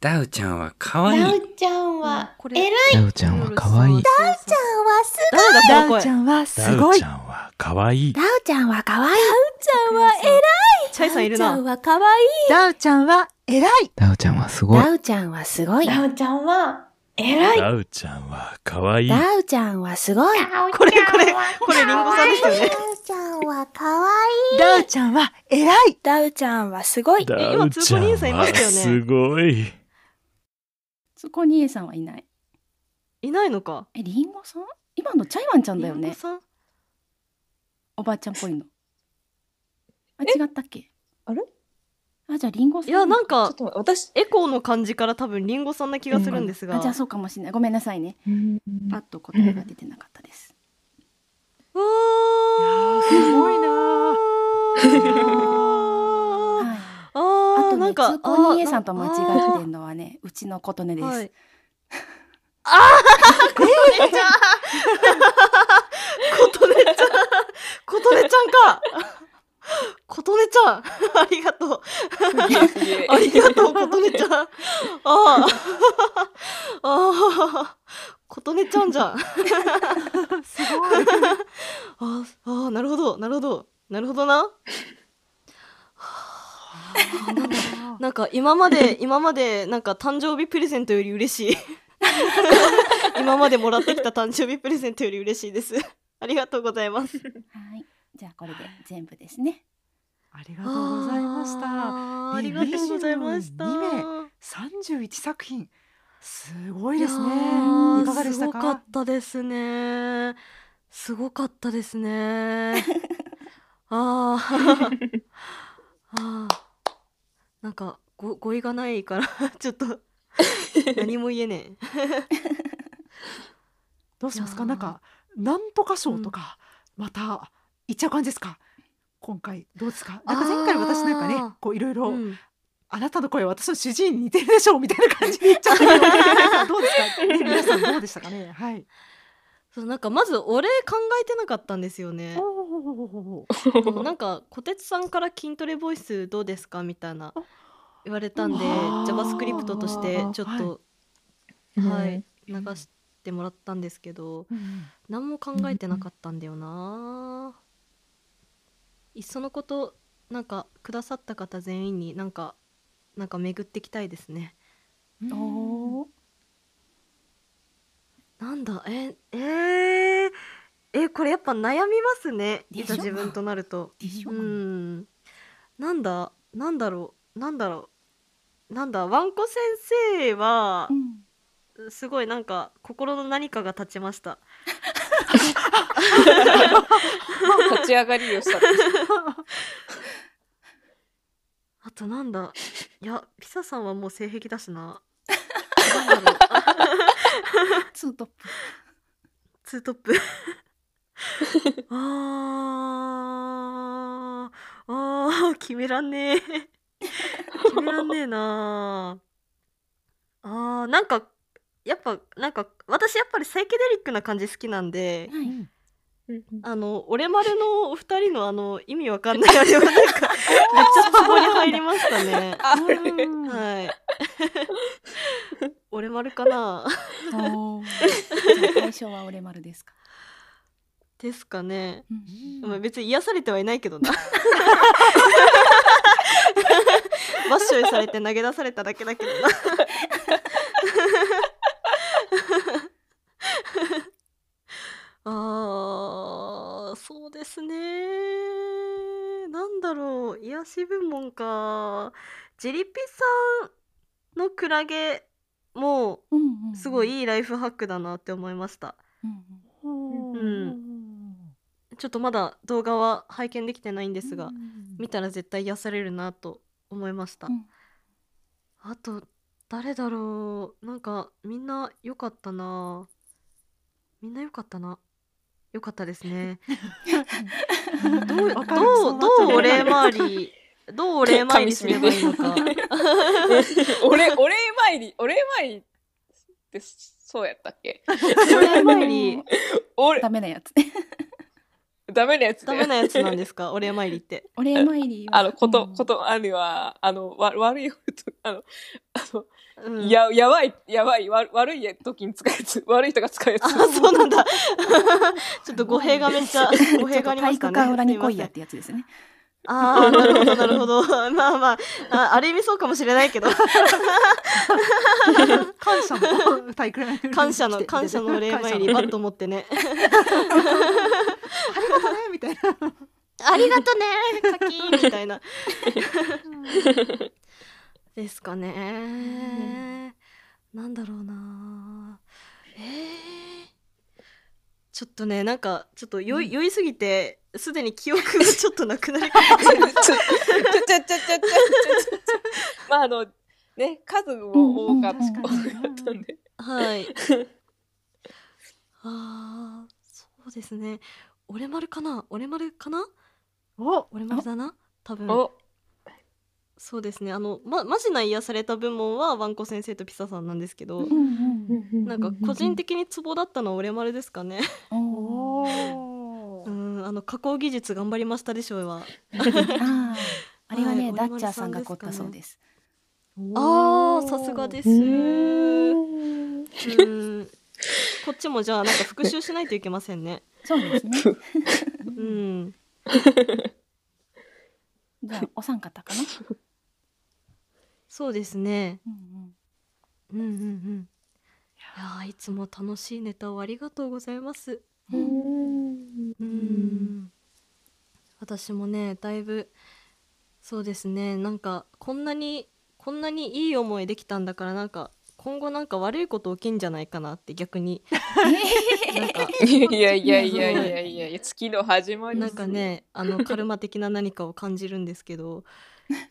ダウちゃんは可愛い。ダウちゃんは偉い。ダウちゃんは可愛い。ダウちゃんはすごい。ダウちゃんはすごいダウち。ゃんは可愛い。ダウちゃんは可愛い。ダウちゃんは偉い。チャイさんいるなダウちゃんは可愛い。ダウちゃんは偉い。ダウちゃんはすごい。ダウちゃんはすごい。ダウちゃんは偉い。ダウちゃんは可愛い。ダウちゃんはすごい。これこれこれリンゴさんですよねダウちゃんは可愛い。ダウちゃんは偉い。ダウちゃんはすごい。ダウちゃんはすごい。通行人 A さんはいないいないのかえリンゴさん？今のチャイワンちゃんだよねリンゴさん？おばあちゃんっぽいのあ違ったっけ？あれ？あじゃあリンゴさん。いやなんか私エコーの感じから多分リンゴさんな気がするんですが、あじゃあそうかもしれない。ごめんなさいね。パッと答えが出てなかったです。うわすごいな あーあとねなんか通行人さんと間違ってんのはねうちの琴音です、はい。あー琴音ちゃん。琴音ちゃん。琴音ちゃんかちゃん ありがとう。ありがとう琴音ちゃん。ああ。ああ。琴音ちゃんじゃん。すごい。ああなるほど。なるほど。なるほどな。なんか今まで今までなんか誕生日プレゼントより嬉しい。今までもらってきた誕生日プレゼントより嬉しいです。ありがとうございます。はい。じゃあこれで全部ですね。ありがとうございました。ありがとうございました。2名31作品。すごいですね。いかがでしたか？すごかったですね。すごかったですね。あー。あー。なんかご語彙がないから ちょっと何も言えねえ。どうしますか？なんかなんとか賞とか、またいっちゃう感じですか？今回どうですか？なんか前回私なんかねこういろいろ、うん。あなたの声は私の主治医に似てるでしょうみたいな感じで言っちゃったけどどうですか、ね、皆さんどうでしたかね？はい。そうなんかまずお礼考えてなかったんですよね。なんか小鉄さんから筋トレボイスどうですかみたいな言われたんで JavaScript としてちょっとはい、流うん。してもらったんですけど、うん。何も考えてなかったんだよな、いっそのことなんかくださった方全員になんかなんか巡ってきたいですね。おー。なんだ？ええー、えこれやっぱ悩みますね。いざ自分となると。うん。なんだ？なんだろう？なんだろう？なんだ？わんこ先生はう、ん。すごいなんか心の何かが立ちました立ち上がりをしたって。あとなんだ。いやピサさんはもう性癖だしな。なんだろう。ツートップ。ツートップ。あー。あー決めらんねえ。決めらんねえな。あーなんかやっぱなんか私やっぱりサイケデリックな感じ好きなんではい。あの俺丸のお二人のあの意味わかんないあれはなんか めっちゃツボに入りましたね。はい。俺丸かな？おー。じゃあ対象は俺丸ですか？ですかね。うん。まあ別に癒されてはいないけどな。バッショイされて投げ出されただけだけどなあーそうですね。なんだろう癒し部門か。ジリピさんのクラゲもうんうん。すごいいいライフハックだなって思いました。うんうん。ちょっとまだ動画は拝見できてないんですが、見たら絶対癒されるなと思いました、うん。あと誰だろう。なんかみんな良かったな。みんな良かったな良かったですね。どうどそうどうお礼回り どうお礼参りすればいいのか。お礼、お礼参り、お礼参りってそうやったっけ？お礼参り。ダメなやつ。ダメなやつダメなやつなんですか？お礼参りって。お礼参りは。あの、こと、うん。こと、あるいは、あの、わ、悪い、あの、あの、うん。や、やばい、やばい、わ悪い時に使うやつ、悪い人が使うやつ。あそうなんだ。ちょっと語弊がめっちゃ語弊がありましたね？体育館裏に来いやってやつですね。ああ、なるほど、なるほど。まあまあ、あある意味そうかもしれないけど、感謝の体育ライブ感謝の、感謝のお礼参り、バッと持ってね。ありがとねみたいなありがとね、課金みたいな。ですかね。なんだろうな。えー、ちょっとね、なんか、ちょっと酔い、酔いすぎて、すでに記憶がちょっとなくなりかけてる。ちょ、ちょ、ちょ、ちょ、ちょ、まあ、あの、ね、数も多かったうんうん多かったんで。はい。ああ、そうですね。俺丸かな俺丸かなお俺丸だな多分。お、そうですね。あの、ま、マジな癒された部門はワンコ先生とピサさんなんですけど、なんか個人的にツボだったのは俺丸ですかね。おーう。ん、分あの加工技術頑張りましたでしょうはああ、あれはね、はいダッチャーさんが凝ったそうです。あーさすがです。うん。こっちもじゃあなんか復習しないといけませんね。そうですね。うん。じゃあ、お三方かな？そうですね。うん。うんうんうん。いやーいつも楽しいネタをありがとうございますうん私もねだいぶそうですねなんかこんなにこんなにいい思いできたんだからなんか今後なんか悪いこと起きんじゃないかなって逆に。なんかいやいやいやいやいやいや、月の始まりなんかねあのカルマ的な何かを感じるんですけど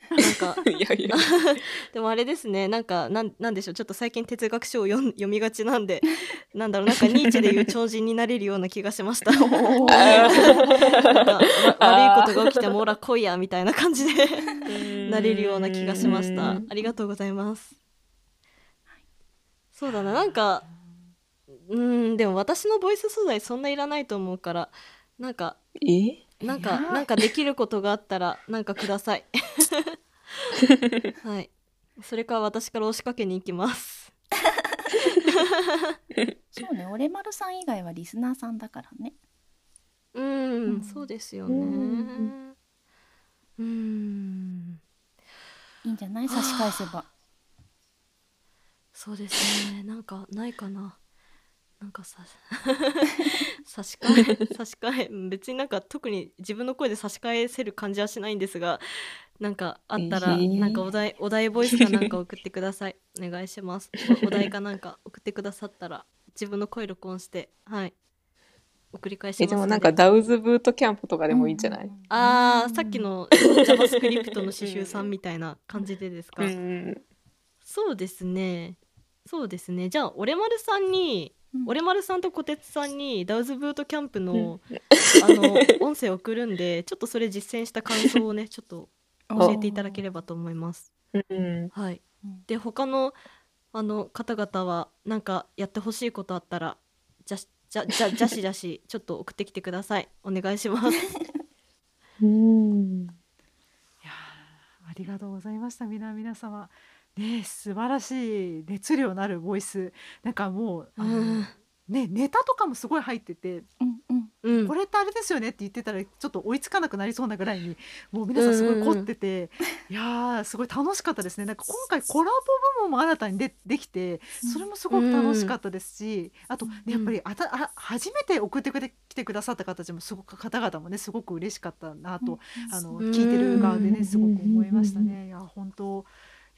なんか。いやいや。でもあれですね。なんかなんなんでしょう。ちょっと最近哲学書を読みがちなんで なんだろう。なんかニーチェでいう超人になれるような気がしました。なんかわ悪いことが起きてもほら来いやみたいな感じでなれるような気がしました。ありがとうございます。そうだな。なんかうんでも私のボイス素材そんないらないと思うからなんかえ？なんかなんかできることがあったらなんかください。はい。それから私から押しかけに行きます。そうね、俺丸さん以外はリスナーさんだからね。うん、そうですよね。うん。いいんじゃない？差し返せば。そうですね。なんかないかな。なんかさ差し替え差し替えうん別になんか特に自分の声で差し返せる感じはしないんですがなんかあったら、えー。なんかお題お題ボイスかなんか送ってください。お願いします。おお題かなんか送ってくださったら自分の声録音してはい。送り返しますえでもなんかダウズブートキャンプとかでもいいんじゃない、あーさっきの JavaScript の刺繍さんみたいな感じでですか、うんそうですね。そうですね。じゃあ俺丸さんに、俺丸さんと小鉄さんにダウズブートキャンプの、あの音声送るんで ちょっとそれ実践した感想をねちょっと教えていただければと思います。うん。はい、で他のあの方々はなんかやってほしいことあったらじゃしじゃじゃじゃしじゃしちょっと送ってきてください。お願いします。うん。ありがとうございました。皆皆様ね素晴らしい熱量のあるボイス。なんかもうあの、うん。ねネタとかもすごい入ってて、うんこれってあれですよねって言ってたらちょっと追いつかなくなりそうなぐらいにもう皆さんすごい凝ってて、いやーすごい楽しかったですね。なんか今回コラボ部門も新たにでできてそれもすごく楽しかったですし、あと、ね、やっぱりあたあ初めて送ってくれ来てくださった方たちもすごく方々もねすごく嬉しかったなと、あのうん。聞いてる側でねすごく思いましたね。いや本当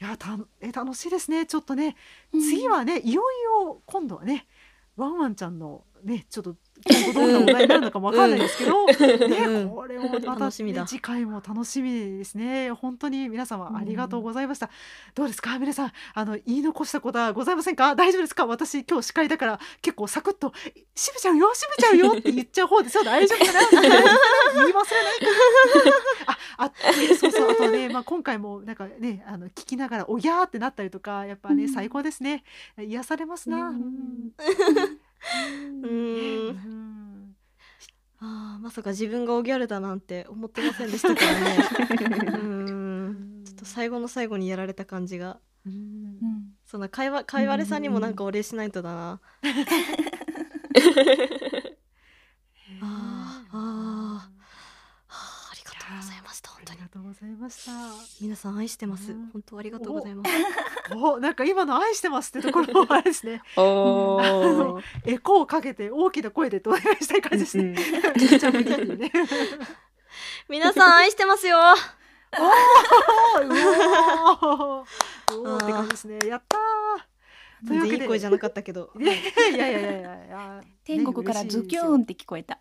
いやたえ楽しいですね。ちょっとね次はねいよいよ今度はねワンワンちゃんのねちょっと今後どんなお題になるのかもわかんないですけど、ねこれもまた、ね、次回も楽しみですね。本当に皆様ありがとうございました、どうですか？皆さんあの言い残したことはございませんか？大丈夫ですか？私今日司会だから結構サクッと「しぶちゃうよしぶちゃうよ」って言っちゃう方ですよ大丈夫かな？大丈夫かな言い忘れないかな？ああそうそう。あとね、まあ、今回もなんかねあの聞きながらおぎゃーってなったりとかやっぱね、最高ですね。癒されますな、うんうん。あーまさか自分がおギャルだなんて思ってませんでしたからね。うん。ちょっと最後の最後にやられた感じが。そんな会話会話れさんにもなんかお礼しないとだな。あー。あーありがとうございました本当に。ありがとうございました。皆さん愛してます。本当ありがとうございます。おなんか今の愛してますってところもあれですね。おエコーをかけて大きな声でとお願いしたい感じですね。うね。皆さん愛してますよ。おお ー。おーって感じですね。やったー。というわけで全然いい声じゃなかったけど。いやいやいやいやいや。いや。天国からズキューンって聞こえた。ね、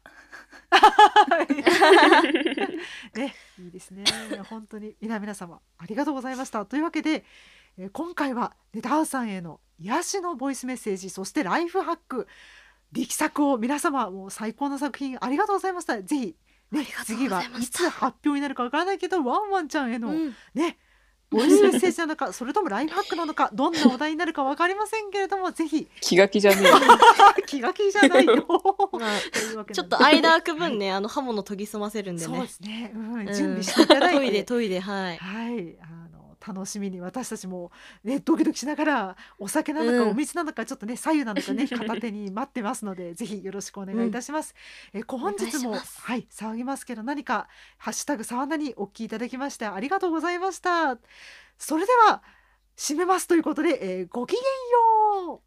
いいですね。本当に皆皆様ありがとうございました。というわけで、えー今回はねダウさんへの癒しのボイスメッセージ、そしてライフハック、力作を皆様もう最高の作品ありがとうございました。ぜひね次はいつ発表になるかわからないけど、ワンワンちゃんへの、ね。ボイスメッセージなのかそれともライフハックなのかどんなお題になるか分かりませんけれどもぜひ。気が気じゃねえ 気が気じゃないよ。まあちょっと間空く分ねあの刃物研ぎ澄ませるんでね。そうですね、うん、準備していただいて、トイレトイレはい。はい楽しみに私たちもねドキドキしながらお酒なのかうん。お水なのかちょっとね左右なのかね 片手に待ってますのでぜひよろしくお願いいたします。えー本日もはい騒ぎますけど何かハッシュタグさわなにお聞きいただきましてありがとうございました。それでは締めますということで、えーごきげんよう。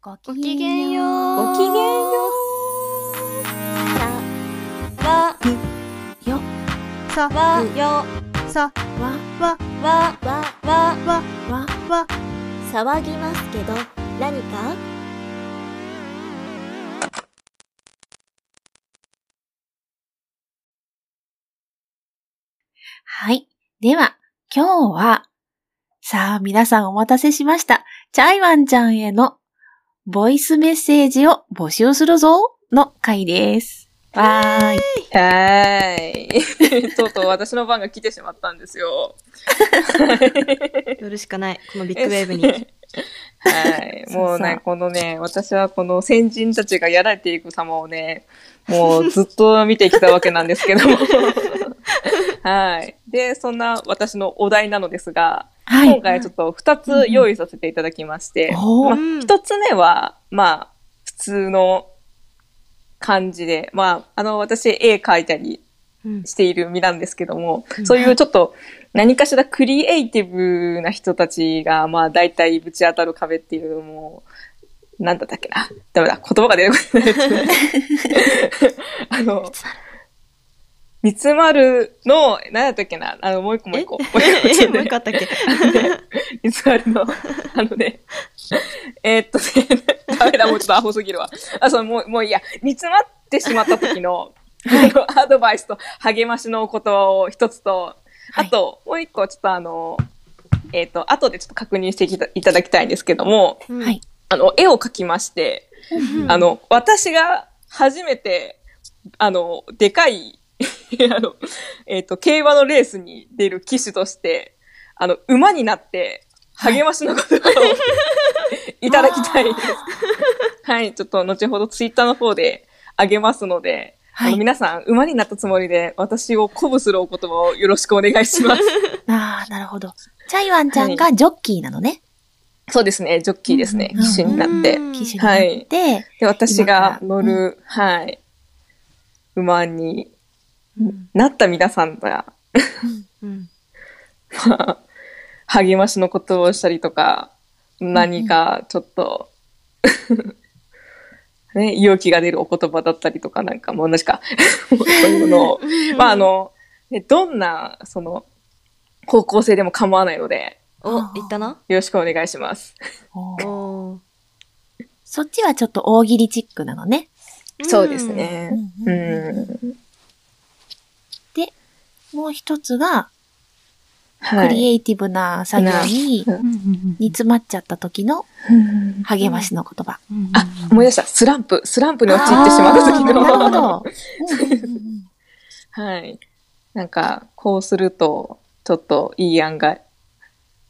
ごごきげんよう。ごきげんよわよさわよさわわわわわわわわ騒ぎますけど何かはい。では、今日は、さあ、皆さんお待たせしました。チャイワンちゃんへのボイスメッセージを募集するぞの回です。わーい。はーい。とうとう私の番が来てしまったんですよ。寄るしかないこのビッグウェーブにはい。もうね、このね、私はこの先人たちがやられていく様をね、もうずっと見てきたわけなんですけども。はい。で、そんな私のお題なのですが、はい今回ちょっと2つ用意させていただきまして、おーまあ、1つ目は、まあ、普通の感じで、まあ、あの、私絵描いたりしている身なんですけども、そういうちょっと何かしらクリエイティブな人たちが、まあ大体ぶち当たる壁っていうのも、なんだったっけな。ダメだ。言葉が出てこない。あの、三つ丸の、何だったっけな？あの、もう一個もう一個。もう一え 個もう一個あったっけ？三つ丸の、あのね、えーっとね、ダメだ、もうちょっとアホすぎるわ。あ、そう、もう、もういいや。煮詰まってしまった時の、あのアドバイスと励ましのお言葉を一つと、あと、もう一個、ちょっとあの、えーっと、後でちょっと確認していたいただきたいんですけども、はい。あの、絵を描きまして、あの、私が初めて、あの、でかい、あの、えっ、と、競馬のレースに出る騎手として、あの、馬になって、励ましの言葉を、い、ただきたいです。はい、ちょっと後ほどツイッターの方であげますので、あの皆さん、馬になったつもりで、私を鼓舞するお言葉をよろしくお願いします。ああ、なるほど。チャイワンちゃんがジョッキーなのね。そうですね、ジョッキーですね、騎手になって。騎手になって、で、私が乗る、はい、馬になった皆さんが、まあ、励ましの言葉をしたりとか、何かちょっと、ね、勇気が出るお言葉だったりとか、なんかもう同じか、そういうのを、まああの、ねどんな、その、方向性でも構わないので、お、言ったな？よろしくお願いします。おそっちはちょっと大喜利チックなのね。そうですね。ううん。で、もう一つが、はいクリエイティブな作業に煮詰まっちゃった時の励ましの言葉。あ、思い出した。スランプ。スランプに陥ってしまった時の。なるほど。はい。なんか、こうすると、ちょっといい案が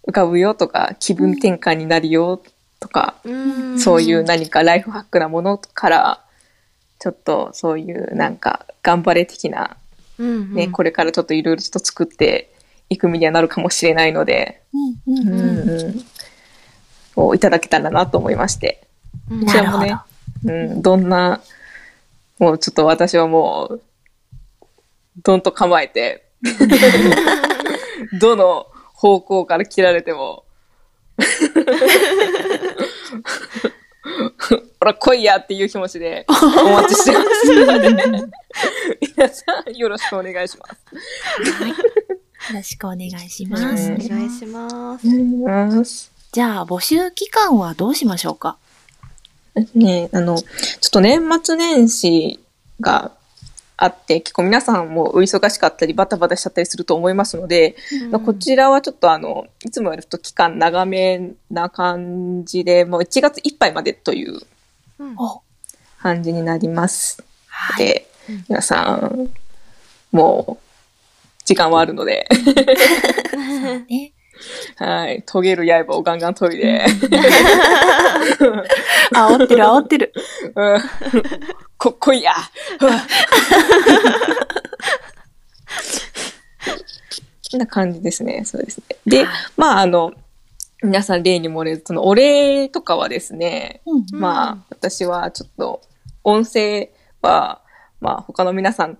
浮かぶよとか、気分転換になるよとか、そういう何かライフハックなものから、ちょっとそういうなんか頑張れ的な、ね、これからちょっといろいろと作っていく身にはなるかもしれないので、うんうんうん。うん。をいただけたらなと思いまして。うん。こちらもね、うん、どんな、もうちょっと私はもう、どんと構えて、どの方向から切られても、ほら来いやっていう気持ちでお待ちしてます。皆さんよろしくお願いします。よろしくお願いします。お願いします。じゃあ、募集期間はどうしましょうか？ね、あの、ちょっと年末年始があって、結構皆さんもお忙しかったり、バタバタしちゃったりすると思いますので、こちらはちょっとあの、いつもよりと期間長めな感じで、もう1月いっぱいまでという感じになります。で、皆さん、もう、時間はあるので。ね。はい。研げる刃をガンガン研いで。煽ってる煽ってる。うん。こ、こいや。な感じですね。そうですね。で、まあ、あの、皆さん例に漏れず、そのお礼とかはですね、まあ、私はちょっと、音声は、まあ、他の皆さん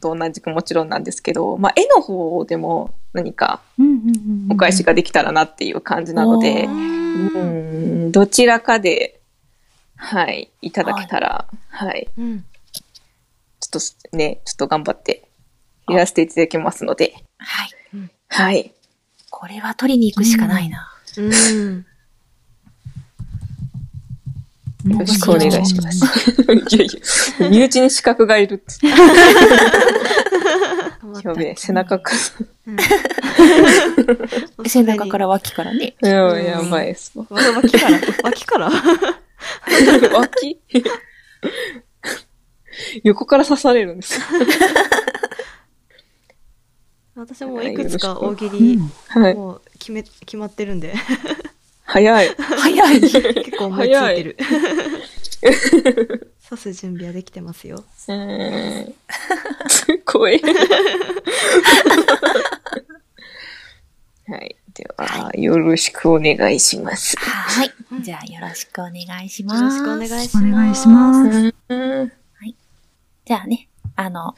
と同じくもちろんなんですけど、まあ、絵の方でも何かお返しができたらなっていう感じなので、うん、どちらかで、はい、いただけたら、はい、うん。ちょっとね、ちょっと頑張ってやらせていただきますので、はい。はい。これは取りに行くしかないな。うん。よろしくお願いします。いやいや、身内に資格がいるって。やべえ、背中か。背中から脇からね。いや、やばいです。脇から？脇から？脇？横から刺されるんです。私もいくつか大喜利、はいもう決め、決まってるんで。早い。早い。結構思いついてる。刺す準備はできてますよ。うーん。すごい。はい。では、よろしくお願いします。はい。じゃあよろしくお願いします。よろしくお願いします。お願いします。じゃあね、あの、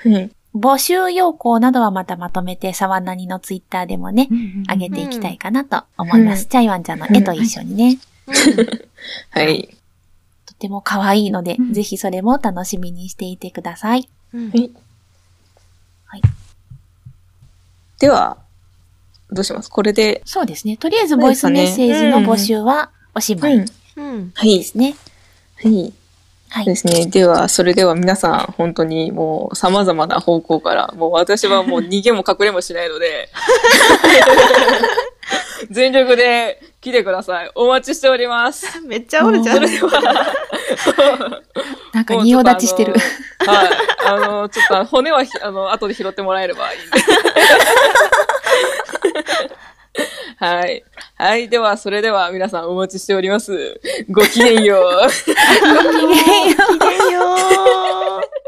募集要項などはまたまとめて、沢なにのツイッターでもね、上げていきたいかなと思います。うんチャイワンちゃんの絵と一緒にね。はい。とても可愛いので、ぜひそれも楽しみにしていてください。はい。では、どうします？これで。そうですね。とりあえずボイスメッセージの募集はおしまいうん。はい。ですね。はい。はい。ですね。では、それでは皆さん、本当にもう様々な方向から、もう私はもう逃げも隠れもしないので、全力で来てください。お待ちしております。めっちゃおるじゃんそれでは、なんか仁王立ちしてる。はい。あの、ちょっと骨はひ、あの、後で拾ってもらえればいいんで。はい。はい。では、それでは皆さんお待ちしております。ごきげんよう。ごきげんよう。